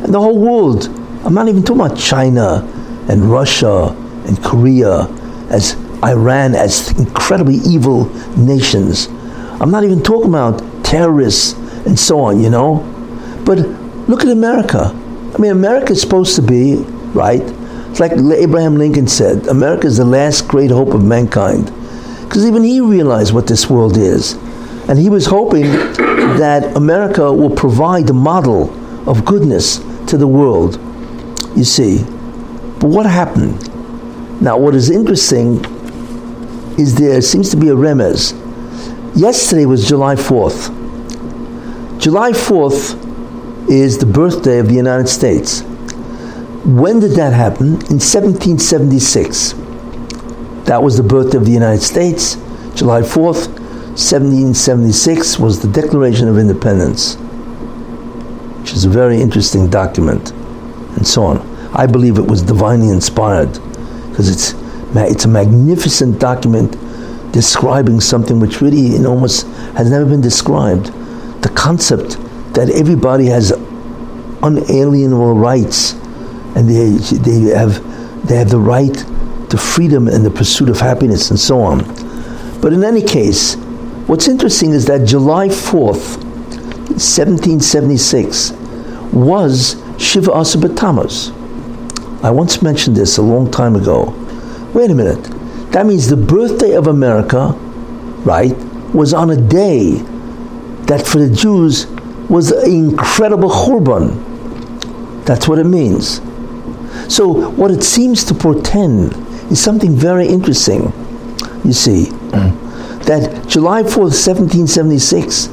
and the whole world. I'm not even talking about China and Russia and Korea as Iran as incredibly evil nations. I'm not even talking about terrorists and so on, you know. But look at America. I mean, America is supposed to be, right? It's like Abraham Lincoln said America is the last great hope of mankind. Because even he realized what this world is. And he was hoping that America will provide the model of goodness to the world, you see. But what happened? Now, what is interesting is there seems to be a remez. Yesterday was July 4th. July 4th is the birthday of the United States. When did that happen? In 1776. That was the birthday of the United States, July 4th. 1776 was the Declaration of Independence, which is a very interesting document, and so on. I believe it was divinely inspired because it's it's a magnificent document describing something which really almost has never been described. The concept that everybody has unalienable rights and they, they have they have the right to freedom and the pursuit of happiness and so on. But in any case, What's interesting is that July 4th, 1776, was Shiva Asar Tammuz. I once mentioned this a long time ago. Wait a minute. That means the birthday of America, right, was on a day that for the Jews was an incredible churban. That's what it means. So, what it seems to portend is something very interesting. You see, that July 4th, 1776,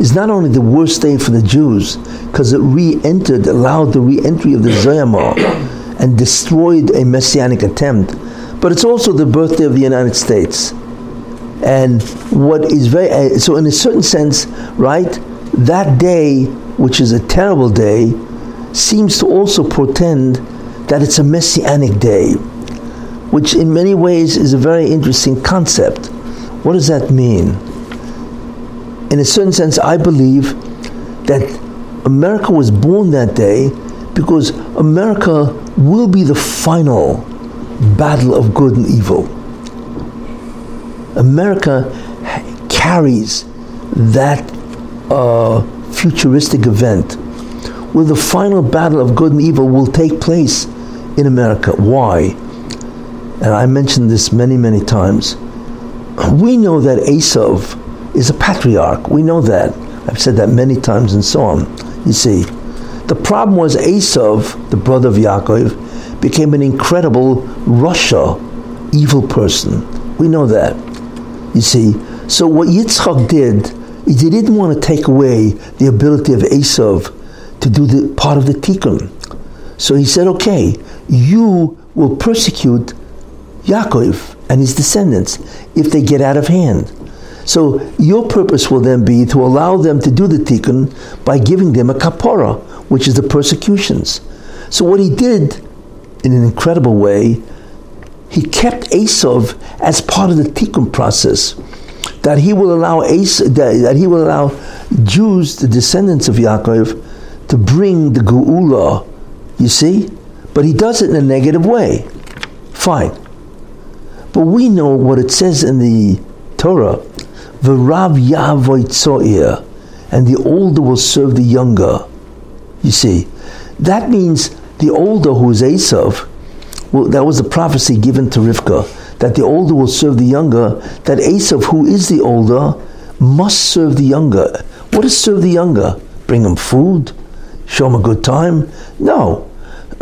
is not only the worst day for the Jews, because it re-entered, allowed the re-entry of the Zayamah and destroyed a messianic attempt, but it's also the birthday of the United States. And what is very, uh, so in a certain sense, right, that day, which is a terrible day, seems to also portend that it's a messianic day, which in many ways is a very interesting concept. What does that mean? In a certain sense, I believe that America was born that day because America will be the final battle of good and evil. America carries that uh, futuristic event where the final battle of good and evil will take place in America. Why? And I mentioned this many, many times. We know that Esav is a patriarch. We know that. I've said that many times and so on. You see, the problem was Esav, the brother of Yaakov, became an incredible rasha evil person. We know that. You see, so what Yitzchak did is he didn't want to take away the ability of Esav to do the part of the tikkun. So he said, okay, you will persecute Yaakov and his descendants if they get out of hand. So your purpose will then be to allow them to do the tikkun by giving them a kapara, which is the persecutions. So what he did in an incredible way, he kept Esav as part of the tikkun process. That he will allow Esav, that, he will allow Jews, the descendants of Yaakov, to bring the geula. You see, but he does it in a negative way. Fine, but we know what it says in the Torah the Rav Yavoitzoir, and the older will serve the younger. You see, that means the older who is Esav, well, that was the prophecy given to Rivka, that the older will serve the younger, that Esav, who is the older, must serve the younger. What is serve the younger? Bring him food? Show him a good time? No.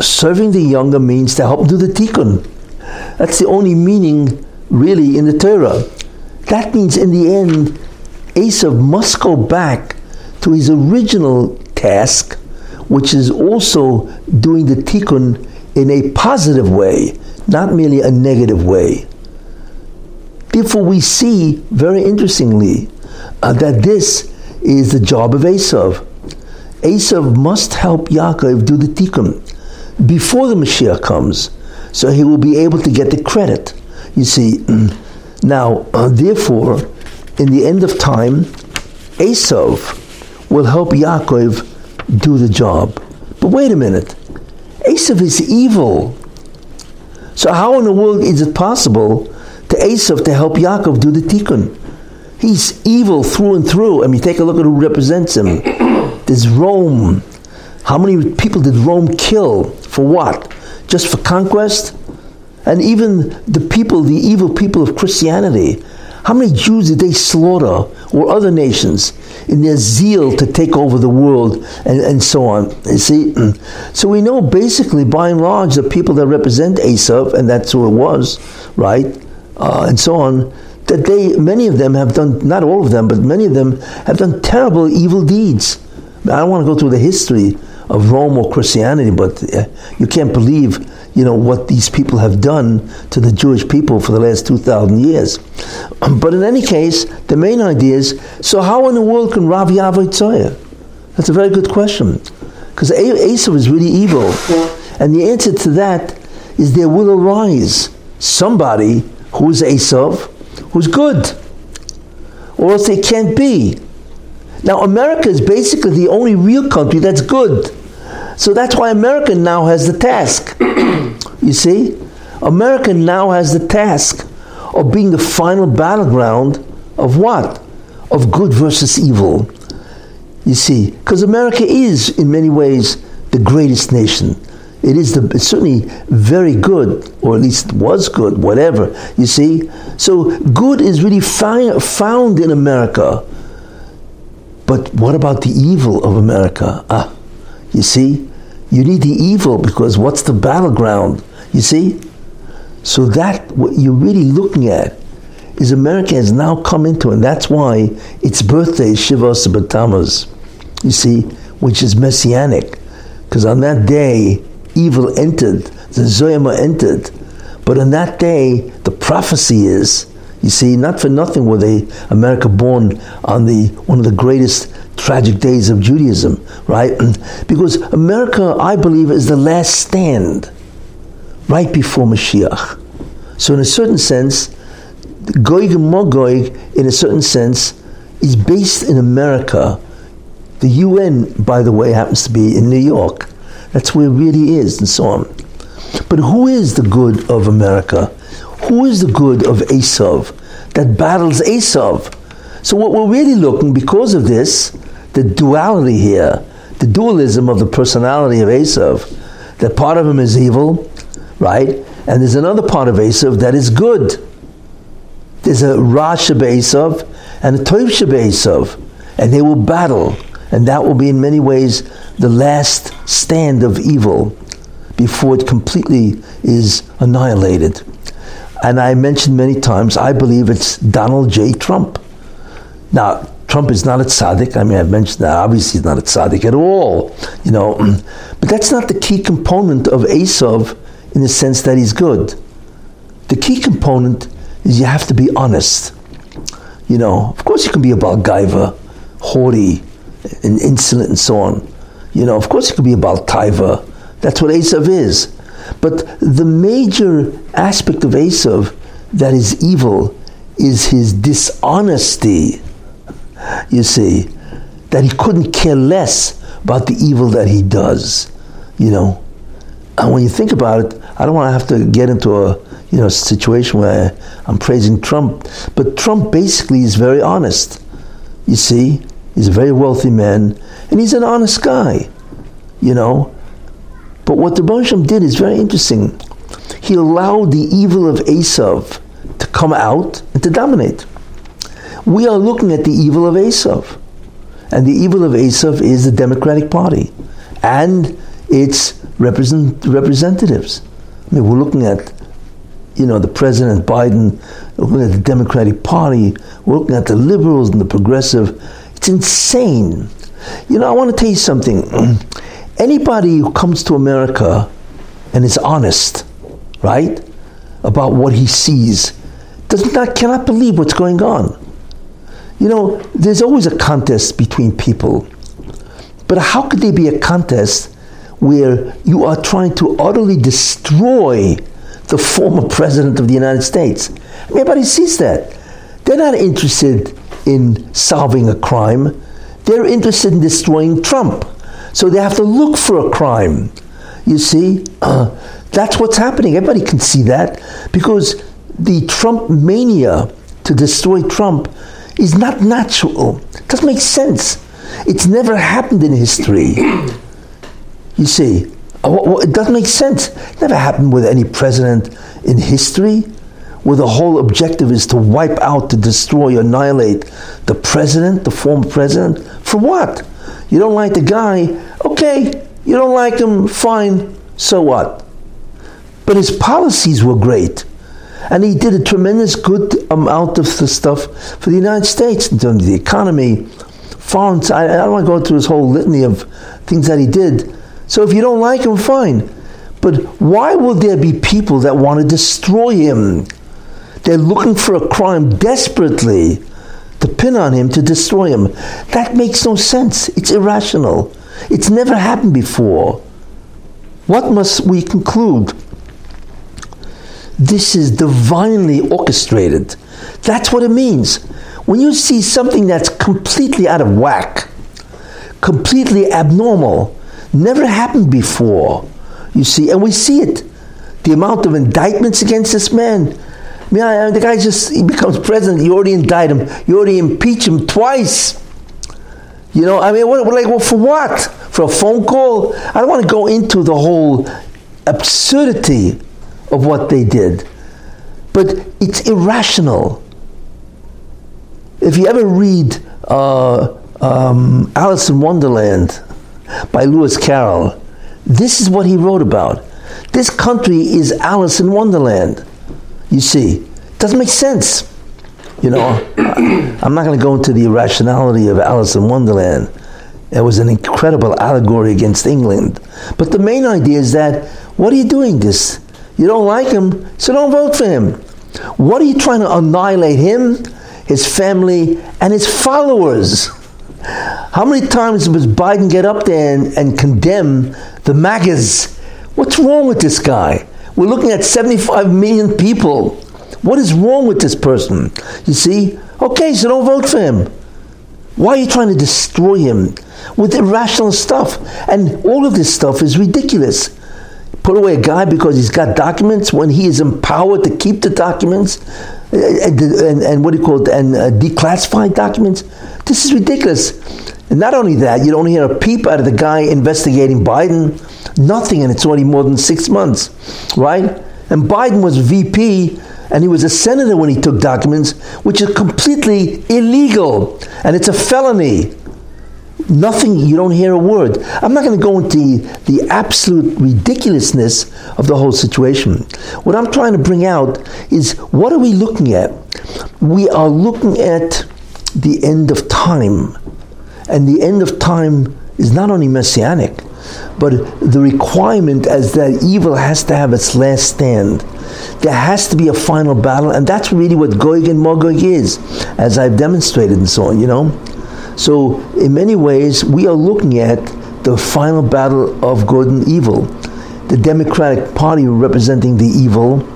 Serving the younger means to help do the tikkun. That's the only meaning, really, in the Torah. That means in the end, Esav must go back to his original task, which is also doing the tikkun in a positive way, not merely a negative way. Therefore, we see very interestingly uh, that this is the job of Esav. Esav must help Yaakov do the tikkun before the Mashiach comes, so he will be able to get the credit. You see, Now, uh, therefore, in the end of time, Esav will help Yaakov do the job. But wait a minute, Esav is evil. So how in the world is it possible to Esav to help Yaakov do the tikkun? He's evil through and through. I mean, take a look at who represents him. There's Rome. How many people did Rome kill? For what? Just for conquest? and even the people, the evil people of Christianity, how many Jews did they slaughter or other nations in their zeal to take over the world and, and so on? You see? So we know basically, by and large, the people that represent Esav, and that's who it was, right? Uh, and so on, that they, many of them have done, not all of them, but many of them have done terrible evil deeds. I don't want to go through the history of Rome or Christianity, but uh, you can't believe you know, what these people have done to the Jewish people for the last 2,000 years. Um, but in any case, the main idea is, so how in the world can Rav Yavoitzoya? That's a very good question. Because Esav is really evil. And the answer to that is there will arise somebody who's Esav, who's good. Or else they can't be. Now, America is basically the only real country that's good. So that's why America now has the task. You see? America now has the task of being the final battleground of what? Of good versus evil. You see? Because America is, in many ways, the greatest nation. It is the, it's certainly very good, or at least was good, whatever. You see? So good is really fi- found in America. But what about the evil of America? Ah, you see? You need the evil because what's the battleground? You see? So that what you're really looking at is America has now come into, and that's why its birthday is Shiva Asar B'Tammuz, you see, which is messianic. Because on that day, evil entered, the Zoyama entered. But on that day, the prophecy is, you see, not for nothing were they America born on the one of the greatest tragic days of Judaism, right? Because America, I believe, is the last stand right before Mashiach. So in a certain sense, Goig Mogoig, in a certain sense, is based in America. The UN, by the way, happens to be in New York. That's where it really is, and so on. But who is the good of America? Who is the good of Esav that battles Esav? So what we're really looking, because of this, the duality here, the dualism of the personality of Esav, that part of him is evil, right? And there's another part of Esav that is good. There's a Ra Esav and a Tov Esav, and they will battle, and that will be in many ways the last stand of evil before it completely is annihilated. And I mentioned many times, I believe it's Donald J. Trump. Now, Trump is not a tzaddik. I mean, I've mentioned that. Obviously, he's not a tzaddik at all, you know. But that's not the key component of Esav in the sense that he's good. The key component is you have to be honest. You know, of course, you can be a Balgaiva, haughty, and insolent, and so on. You know, of course, you can be a Baltaiva, that's what Esav is. But the major aspect of Esav that is evil is his dishonesty. You see, that he couldn't care less about the evil that he does. You know, and when you think about it, I don't want to have to get into a you know situation where I'm praising Trump, but Trump basically is very honest. You see, he's a very wealthy man, and he's an honest guy. You know, but what the Bansham did is very interesting. He allowed the evil of Esav to come out and to dominate. We are looking at the evil of Esav. And the evil of Esav is the Democratic Party and its represent, representatives. I mean, we're looking at, you know, the President Biden, looking at the Democratic Party, we're looking at the liberals and the progressive. It's insane. You know, I want to tell you something. anybody who comes to America and is honest, right, about what he sees, does not cannot believe what's going on. You know, there's always a contest between people, but how could there be a contest where you are trying to utterly destroy the former president of the United States? Everybody sees that. They're not interested in solving a crime. They're interested in destroying Trump. So they have to look for a crime. You see, uh, that's what's happening. Everybody can see that because the Trump mania to destroy Trump is not natural. It doesn't make sense. It's never happened in history. You see, it doesn't make sense. It never happened with any president in history where the whole objective is to wipe out, to destroy, annihilate the president, the former president. For what? You don't like the guy, okay, you don't like him, fine, so what? But his policies were great. And he did a tremendous good amount of the stuff for the United States in terms of the economy, foreign. I, I don't want to go through his whole litany of things that he did. So if you don't like him, fine. But why will there be people that want to destroy him? They're looking for a crime desperately to pin on him, to destroy him. That makes no sense. It's irrational. It's never happened before. What must we conclude? This is divinely orchestrated. That's what it means. When you see something that's completely out of whack, completely abnormal, never happened before, you see, and we see it. The amount of indictments against this man, yeah, the guy just he becomes president. You already indict him. You already impeach him twice. You know, I mean, what, like, well, for what? For a phone call? I don't want to go into the whole absurdity of what they did, but it's irrational. If you ever read uh, um, Alice in Wonderland by Lewis Carroll, this is what he wrote about. This country is Alice in Wonderland. You see, doesn't make sense. You know, I'm not going to go into the irrationality of Alice in Wonderland. It was an incredible allegory against England. But the main idea is that what are you doing this? You don't like him, so don't vote for him. What are you trying to annihilate him, his family, and his followers? How many times does Biden get up there and, and condemn the MAGAs? What's wrong with this guy? We're looking at 75 million people. What is wrong with this person? You see? Okay, so don't vote for him. Why are you trying to destroy him with irrational stuff? And all of this stuff is ridiculous. Put away a guy because he's got documents when he is empowered to keep the documents and, and, and what do you call it, and uh, declassified documents. This is ridiculous. And not only that, you don't hear a peep out of the guy investigating Biden. Nothing, and it's already more than six months, right? And Biden was VP and he was a senator when he took documents, which is completely illegal and it's a felony. Nothing, you don't hear a word. I'm not going to go into the absolute ridiculousness of the whole situation. What I'm trying to bring out is what are we looking at? We are looking at the end of time. And the end of time is not only messianic, but the requirement as that evil has to have its last stand. There has to be a final battle, and that's really what Gog and Magog is, as I've demonstrated and so on, you know. So, in many ways, we are looking at the final battle of good and evil. The Democratic Party representing the evil,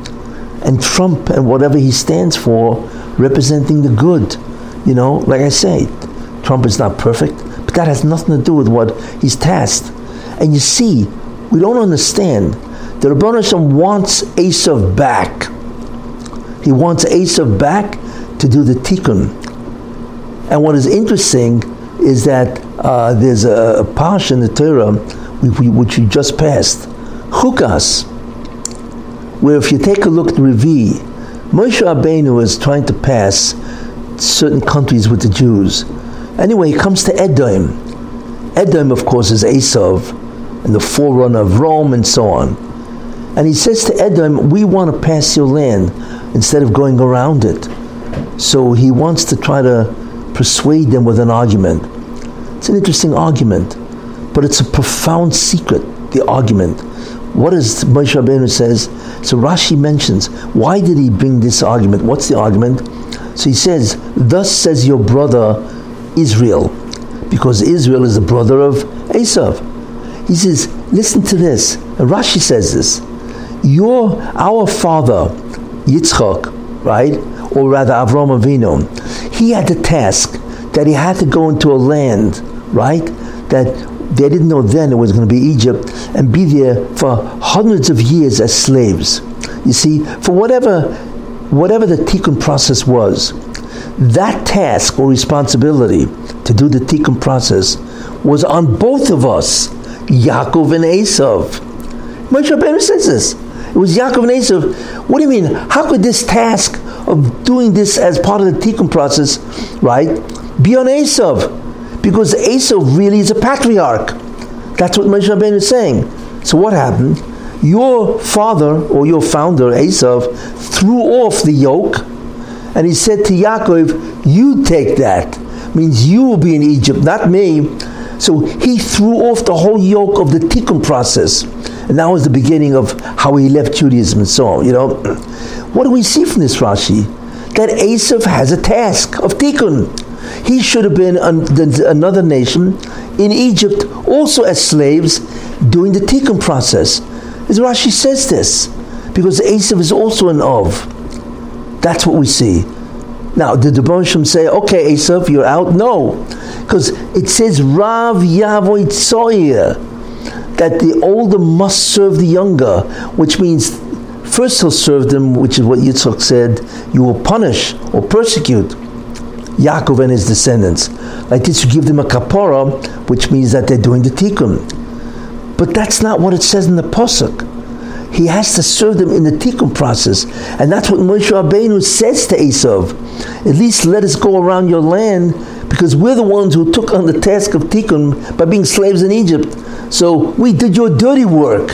and Trump and whatever he stands for representing the good. You know, like I say, Trump is not perfect, but that has nothing to do with what he's tasked. And you see, we don't understand. The Rebbe Hashem wants Esav back. He wants Esav back to do the tikkun. And what is interesting is that uh, there's a, a in the Torah which we just passed, Chukas, where if you take a look at Revi, Moshe Rabbeinu is trying to pass certain countries with the Jews. Anyway, he comes to Edom. Edom, of course, is Esav, and the forerunner of Rome, and so on. And he says to Edom, We want to pass your land instead of going around it. So he wants to try to persuade them with an argument. It's an interesting argument, but it's a profound secret, the argument. What does Moshe Rabbeinu says? So Rashi mentions, why did he bring this argument? What's the argument? So he says, Thus says your brother Israel, because Israel is the brother of Esav. He says, Listen to this. Rashi says this. Your, our father, Yitzchak, right? Or rather, Avram Avinu, he had the task that he had to go into a land, right? That they didn't know then it was going to be Egypt and be there for hundreds of years as slaves. You see, for whatever whatever the tikkun process was, that task or responsibility to do the tikkun process was on both of us, Yaakov and Esav. Moshe Rabbeinu says this. It was Yaakov and Esav. What do you mean? How could this task of doing this as part of the tikkun process, right, be on Esav? Because Esav really is a patriarch. That's what Moshe Rabbeinu is saying. So what happened? Your father or your founder, Esav, threw off the yoke and he said to Yaakov, You take that. Means you will be in Egypt, not me. So he threw off the whole yoke of the tikkun process. And that was the beginning of how he left Judaism and so on. You know, what do we see from this Rashi? That Esav has a task of tikkun. He should have been another nation in Egypt, also as slaves, doing the tikkun process. As Rashi says this, because Esav is also an Ov. That's what we see. Now, did the Bonsham say, okay, Esav, you're out? No. Because it says, Rav Yavoy Tzoyer, that the older must serve the younger, which means first he'll serve them, which is what Yitzchak said, you will punish or persecute Yaakov and his descendants. Like this, you give them a kapara, which means that they're doing the tikkun. But that's not what it says in the Pasuk. He has to serve them in the tikkun process. And that's what Moshe Rabbeinu says to Esav. At least let us go around your land because we're the ones who took on the task of tikkun by being slaves in Egypt. So we did your dirty work.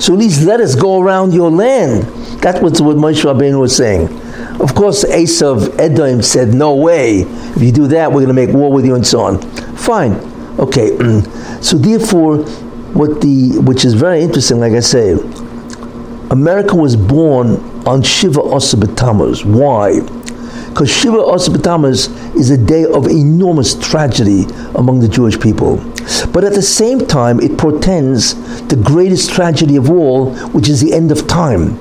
So at least let us go around your land. That's what, what Moshe Rabbeinu was saying. Of course, Esav Edom said, "No way! If you do that, we're going to make war with you," and so on. Fine, okay. So therefore, what the which is very interesting, like I say, America was born on Shiva Asar Why? Because Shiva Asar is a day of enormous tragedy among the Jewish people. But at the same time, it portends the greatest tragedy of all, which is the end of time,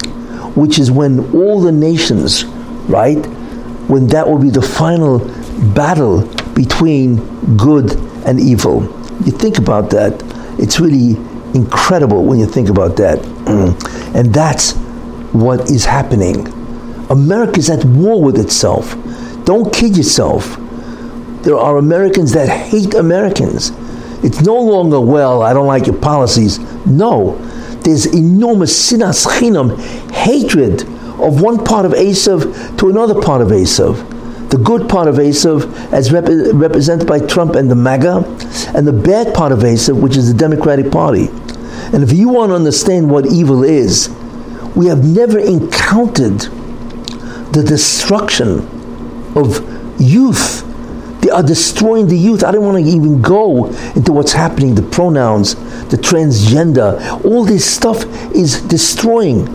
which is when all the nations, right, when that will be the final battle between good and evil. You think about that, it's really incredible when you think about that. Mm. And that's what is happening. America is at war with itself. Don't kid yourself. There are Americans that hate Americans. It's no longer, well, I don't like your policies. No, there's enormous sinas chinam, hatred of one part of Esav to another part of Esav. The good part of Esav, as rep- represented by Trump and the MAGA, and the bad part of Esav, which is the Democratic Party. And if you want to understand what evil is, we have never encountered the destruction of youth. They are destroying the youth. I don't want to even go into what's happening, the pronouns, the transgender, all this stuff is destroying.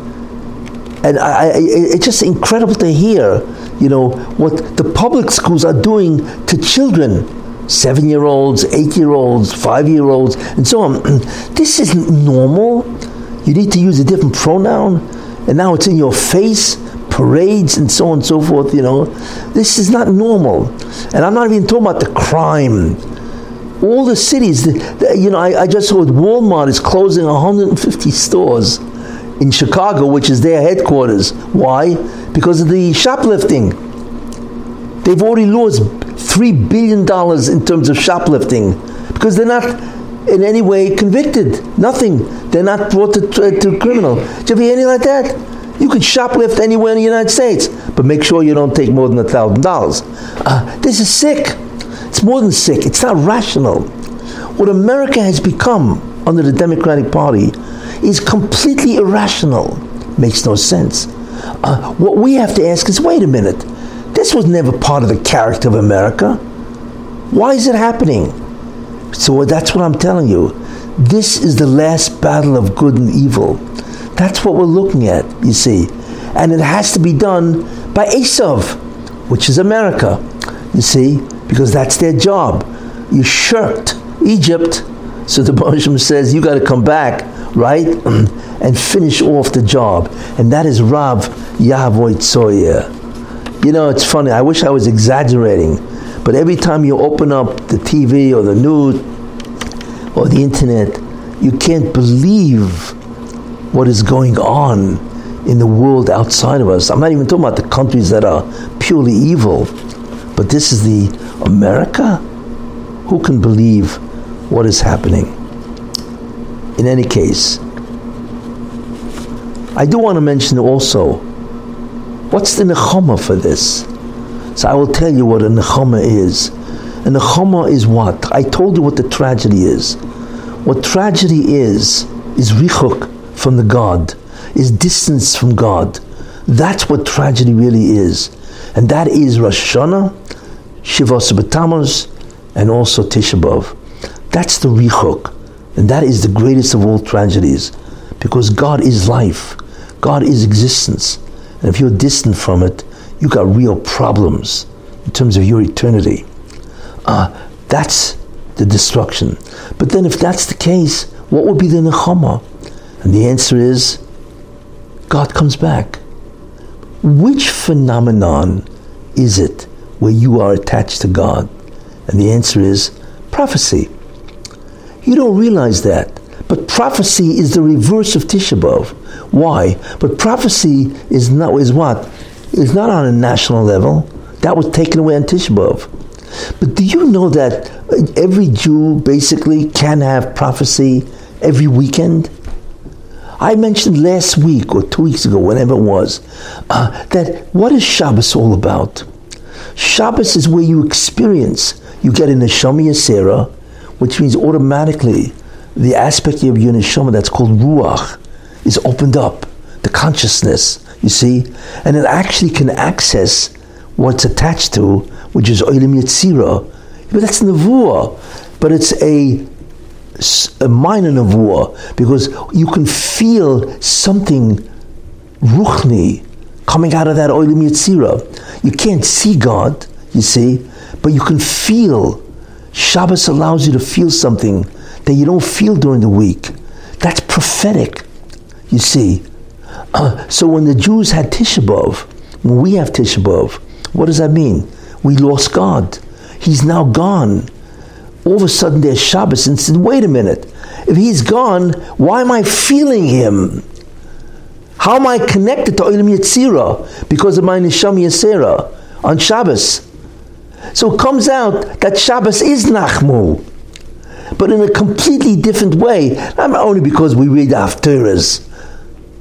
And I, I, it's just incredible to hear, you know, what the public schools are doing to children seven year olds, eight year olds, five year olds, and so on. This isn't normal. You need to use a different pronoun, and now it's in your face, parades, and so on and so forth. You know, this is not normal. And I'm not even talking about the crime. All the cities, the, the, you know, I, I just heard Walmart is closing 150 stores in Chicago, which is their headquarters. Why? Because of the shoplifting. They've already lost three billion dollars in terms of shoplifting because they're not in any way convicted. Nothing. They're not brought to, to, to criminal. Do you hear anything like that? You could shoplift anywhere in the United States, but make sure you don't take more than a thousand dollars. Uh, this is sick. It's more than sick. It's not rational. What America has become under the Democratic Party is completely irrational. Makes no sense. Uh, what we have to ask is wait a minute this was never part of the character of America. Why is it happening? So that's what I'm telling you. This is the last battle of good and evil. That's what we're looking at, you see. And it has to be done by Esav, which is America, you see, because that's their job. You shirked Egypt, so the Baruch says you got to come back, right, and finish off the job. And that is Rav Tzoyer. You know, it's funny. I wish I was exaggerating, but every time you open up the TV or the news or the internet, you can't believe what is going on in the world outside of us. I'm not even talking about the countries that are purely evil, but this is the America. Who can believe what is happening? In any case, I do want to mention also What's the nechama for this? So I will tell you what a nechama is. A nechama is what? I told you what the tragedy is. What tragedy is, is richuk from the God, is distance from God. That's what tragedy really is. And that is Rosh Hashanah, Shiva Asar B'Tammuz, and also Tisha B'Av. That's the richuk. And that is the greatest of all tragedies. Because God is life. God is existence. And if you're distant from it, you got real problems in terms of your eternity. Uh, that's the destruction. But then, if that's the case, what would be the nechama? And the answer is God comes back. Which phenomenon is it where you are attached to God? And the answer is prophecy. You don't realize that. But prophecy is the reverse of Tisha B'Av. Why? But prophecy is not is what? Is not on a national level. That was taken away on Tisha B'Av. But do you know that every Jew basically can have prophecy every weekend? I mentioned last week or two weeks ago, whenever it was, uh, that what is Shabbos all about? Shabbos is where you experience, you get in a Neshama Yisera, which means automatically the aspect of your neshama that's called ruach is opened up. The consciousness, You see? And it actually can access what's attached to, which is Oilim Yetzirah. But that's Nevuah. But it's a, a minor Nevuah because you can feel something ruchni coming out of that Oilim Yetzirah. You can't see God, you see, but you can feel. Shabbos allows you to feel something that you don't feel during the week. That's prophetic, you see. Uh, so when the Jews had Tisha B'Av, when we have Tisha B'Av, what does that mean? We lost God. He's now gone. All of a sudden there's Shabbos and said, wait a minute. If he's gone, why am I feeling him? How am I connected to Olam Yetzirah? Because of my Neshama Yesera on Shabbos. So it comes out that Shabbos is Nachmu, but in a completely different way. Not only because we read Haftarahs,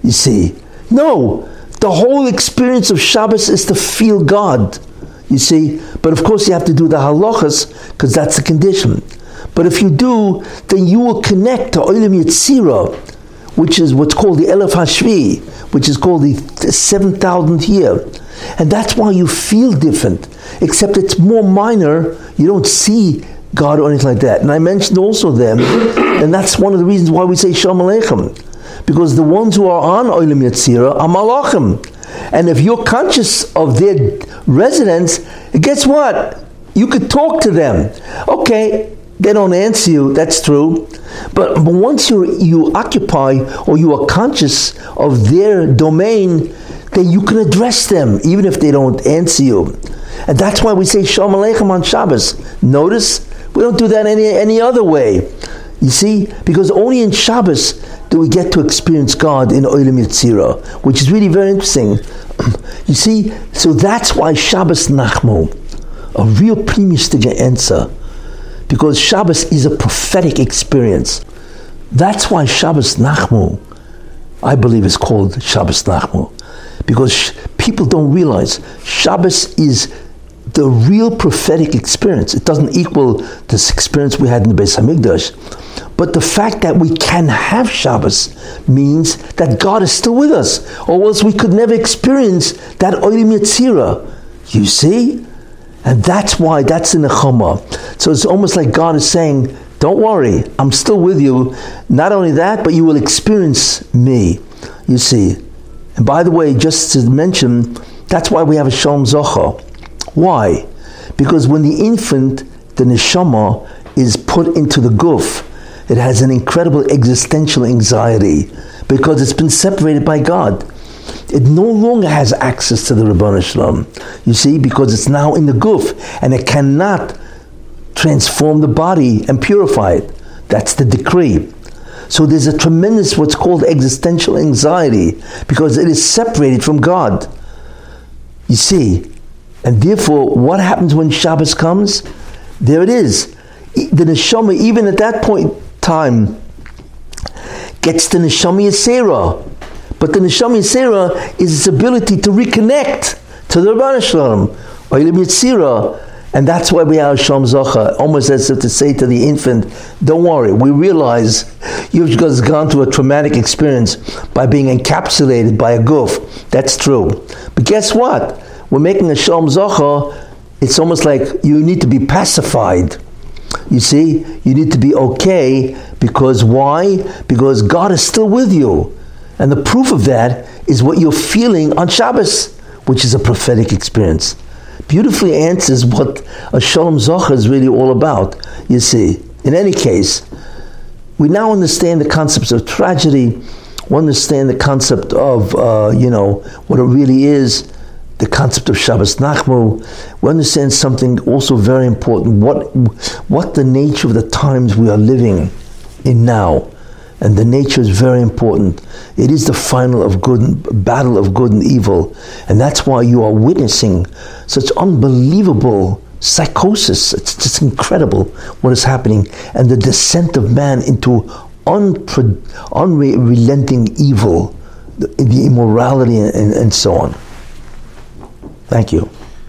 you see. No, the whole experience of Shabbos is to feel God, you see. But of course, you have to do the halachas because that's the condition. But if you do, then you will connect to Olam Yetzirah, which is what's called the Elef Hashvi, which is called the 7,000th year. And that's why you feel different, except it's more minor. You don't see God or anything like that. And I mentioned also them, and that's one of the reasons why we say Shalom Aleichem because the ones who are on Olam Yetzira are Malachim. And if you're conscious of their residence, guess what? You could talk to them. Okay, they don't answer you, that's true. But, but once you you occupy or you are conscious of their domain, then you can address them even if they don't answer you. And that's why we say Shalom Aleichem on Shabbos. Notice, we don't do that any, any other way. You see, because only in Shabbos do we get to experience God in Olam Yetzirah, which is really very interesting. you see, so that's why Shabbos Nachmu, a real primistige answer, because Shabbos is a prophetic experience. That's why Shabbos Nachmu, I believe, is called Shabbos Nachmu, because sh- people don't realize Shabbos is the real prophetic experience. It doesn't equal this experience we had in the Beis Hamikdash, but the fact that we can have Shabbos means that God is still with us, or else we could never experience that Olam Yetzirah. You see? And that's why that's in the Choma. So it's almost like God is saying, Don't worry, I'm still with you. Not only that, but you will experience me. You see. And by the way, just to mention, that's why we have a Shalom Zachar. Why? Because when the infant, the neshama, is put into the guf, it has an incredible existential anxiety because it's been separated by God. It no longer has access to the Rabbanu Shalom. You see, because it's now in the guf and it cannot transform the body and purify it. That's the decree. So there's a tremendous what's called existential anxiety because it is separated from God. You see, and therefore, what happens when Shabbos comes? There it is. The neshama, even at that point time, gets the neshama yisera. But the neshama yisera is its ability to reconnect to the Rabban Shalom, Oilim Yitzira. And that's why we have Shalom Zachar, almost as if to say to the infant, don't worry, we realize you've gone through a traumatic experience by being encapsulated by a guf. That's true. But guess what? we're making a Shalom Zachar, it's almost like you need to be pacified. You see, you need to be okay because why? Because God is still with you. And the proof of that is what you're feeling on Shabbos, which is a prophetic experience. Beautifully answers what a Shalom Zachar is really all about, you see. In any case, we now understand the concepts of tragedy, we understand the concept of, uh, you know, what it really is the concept of Shabbos Nachmu, we understand something also very important, what, what the nature of the times we are living in now. And the nature is very important. It is the final of good battle of good and evil. And that's why you are witnessing such unbelievable psychosis. It's just incredible what is happening. And the descent of man into unre- unrelenting evil, the, the immorality, and, and so on. Thank you.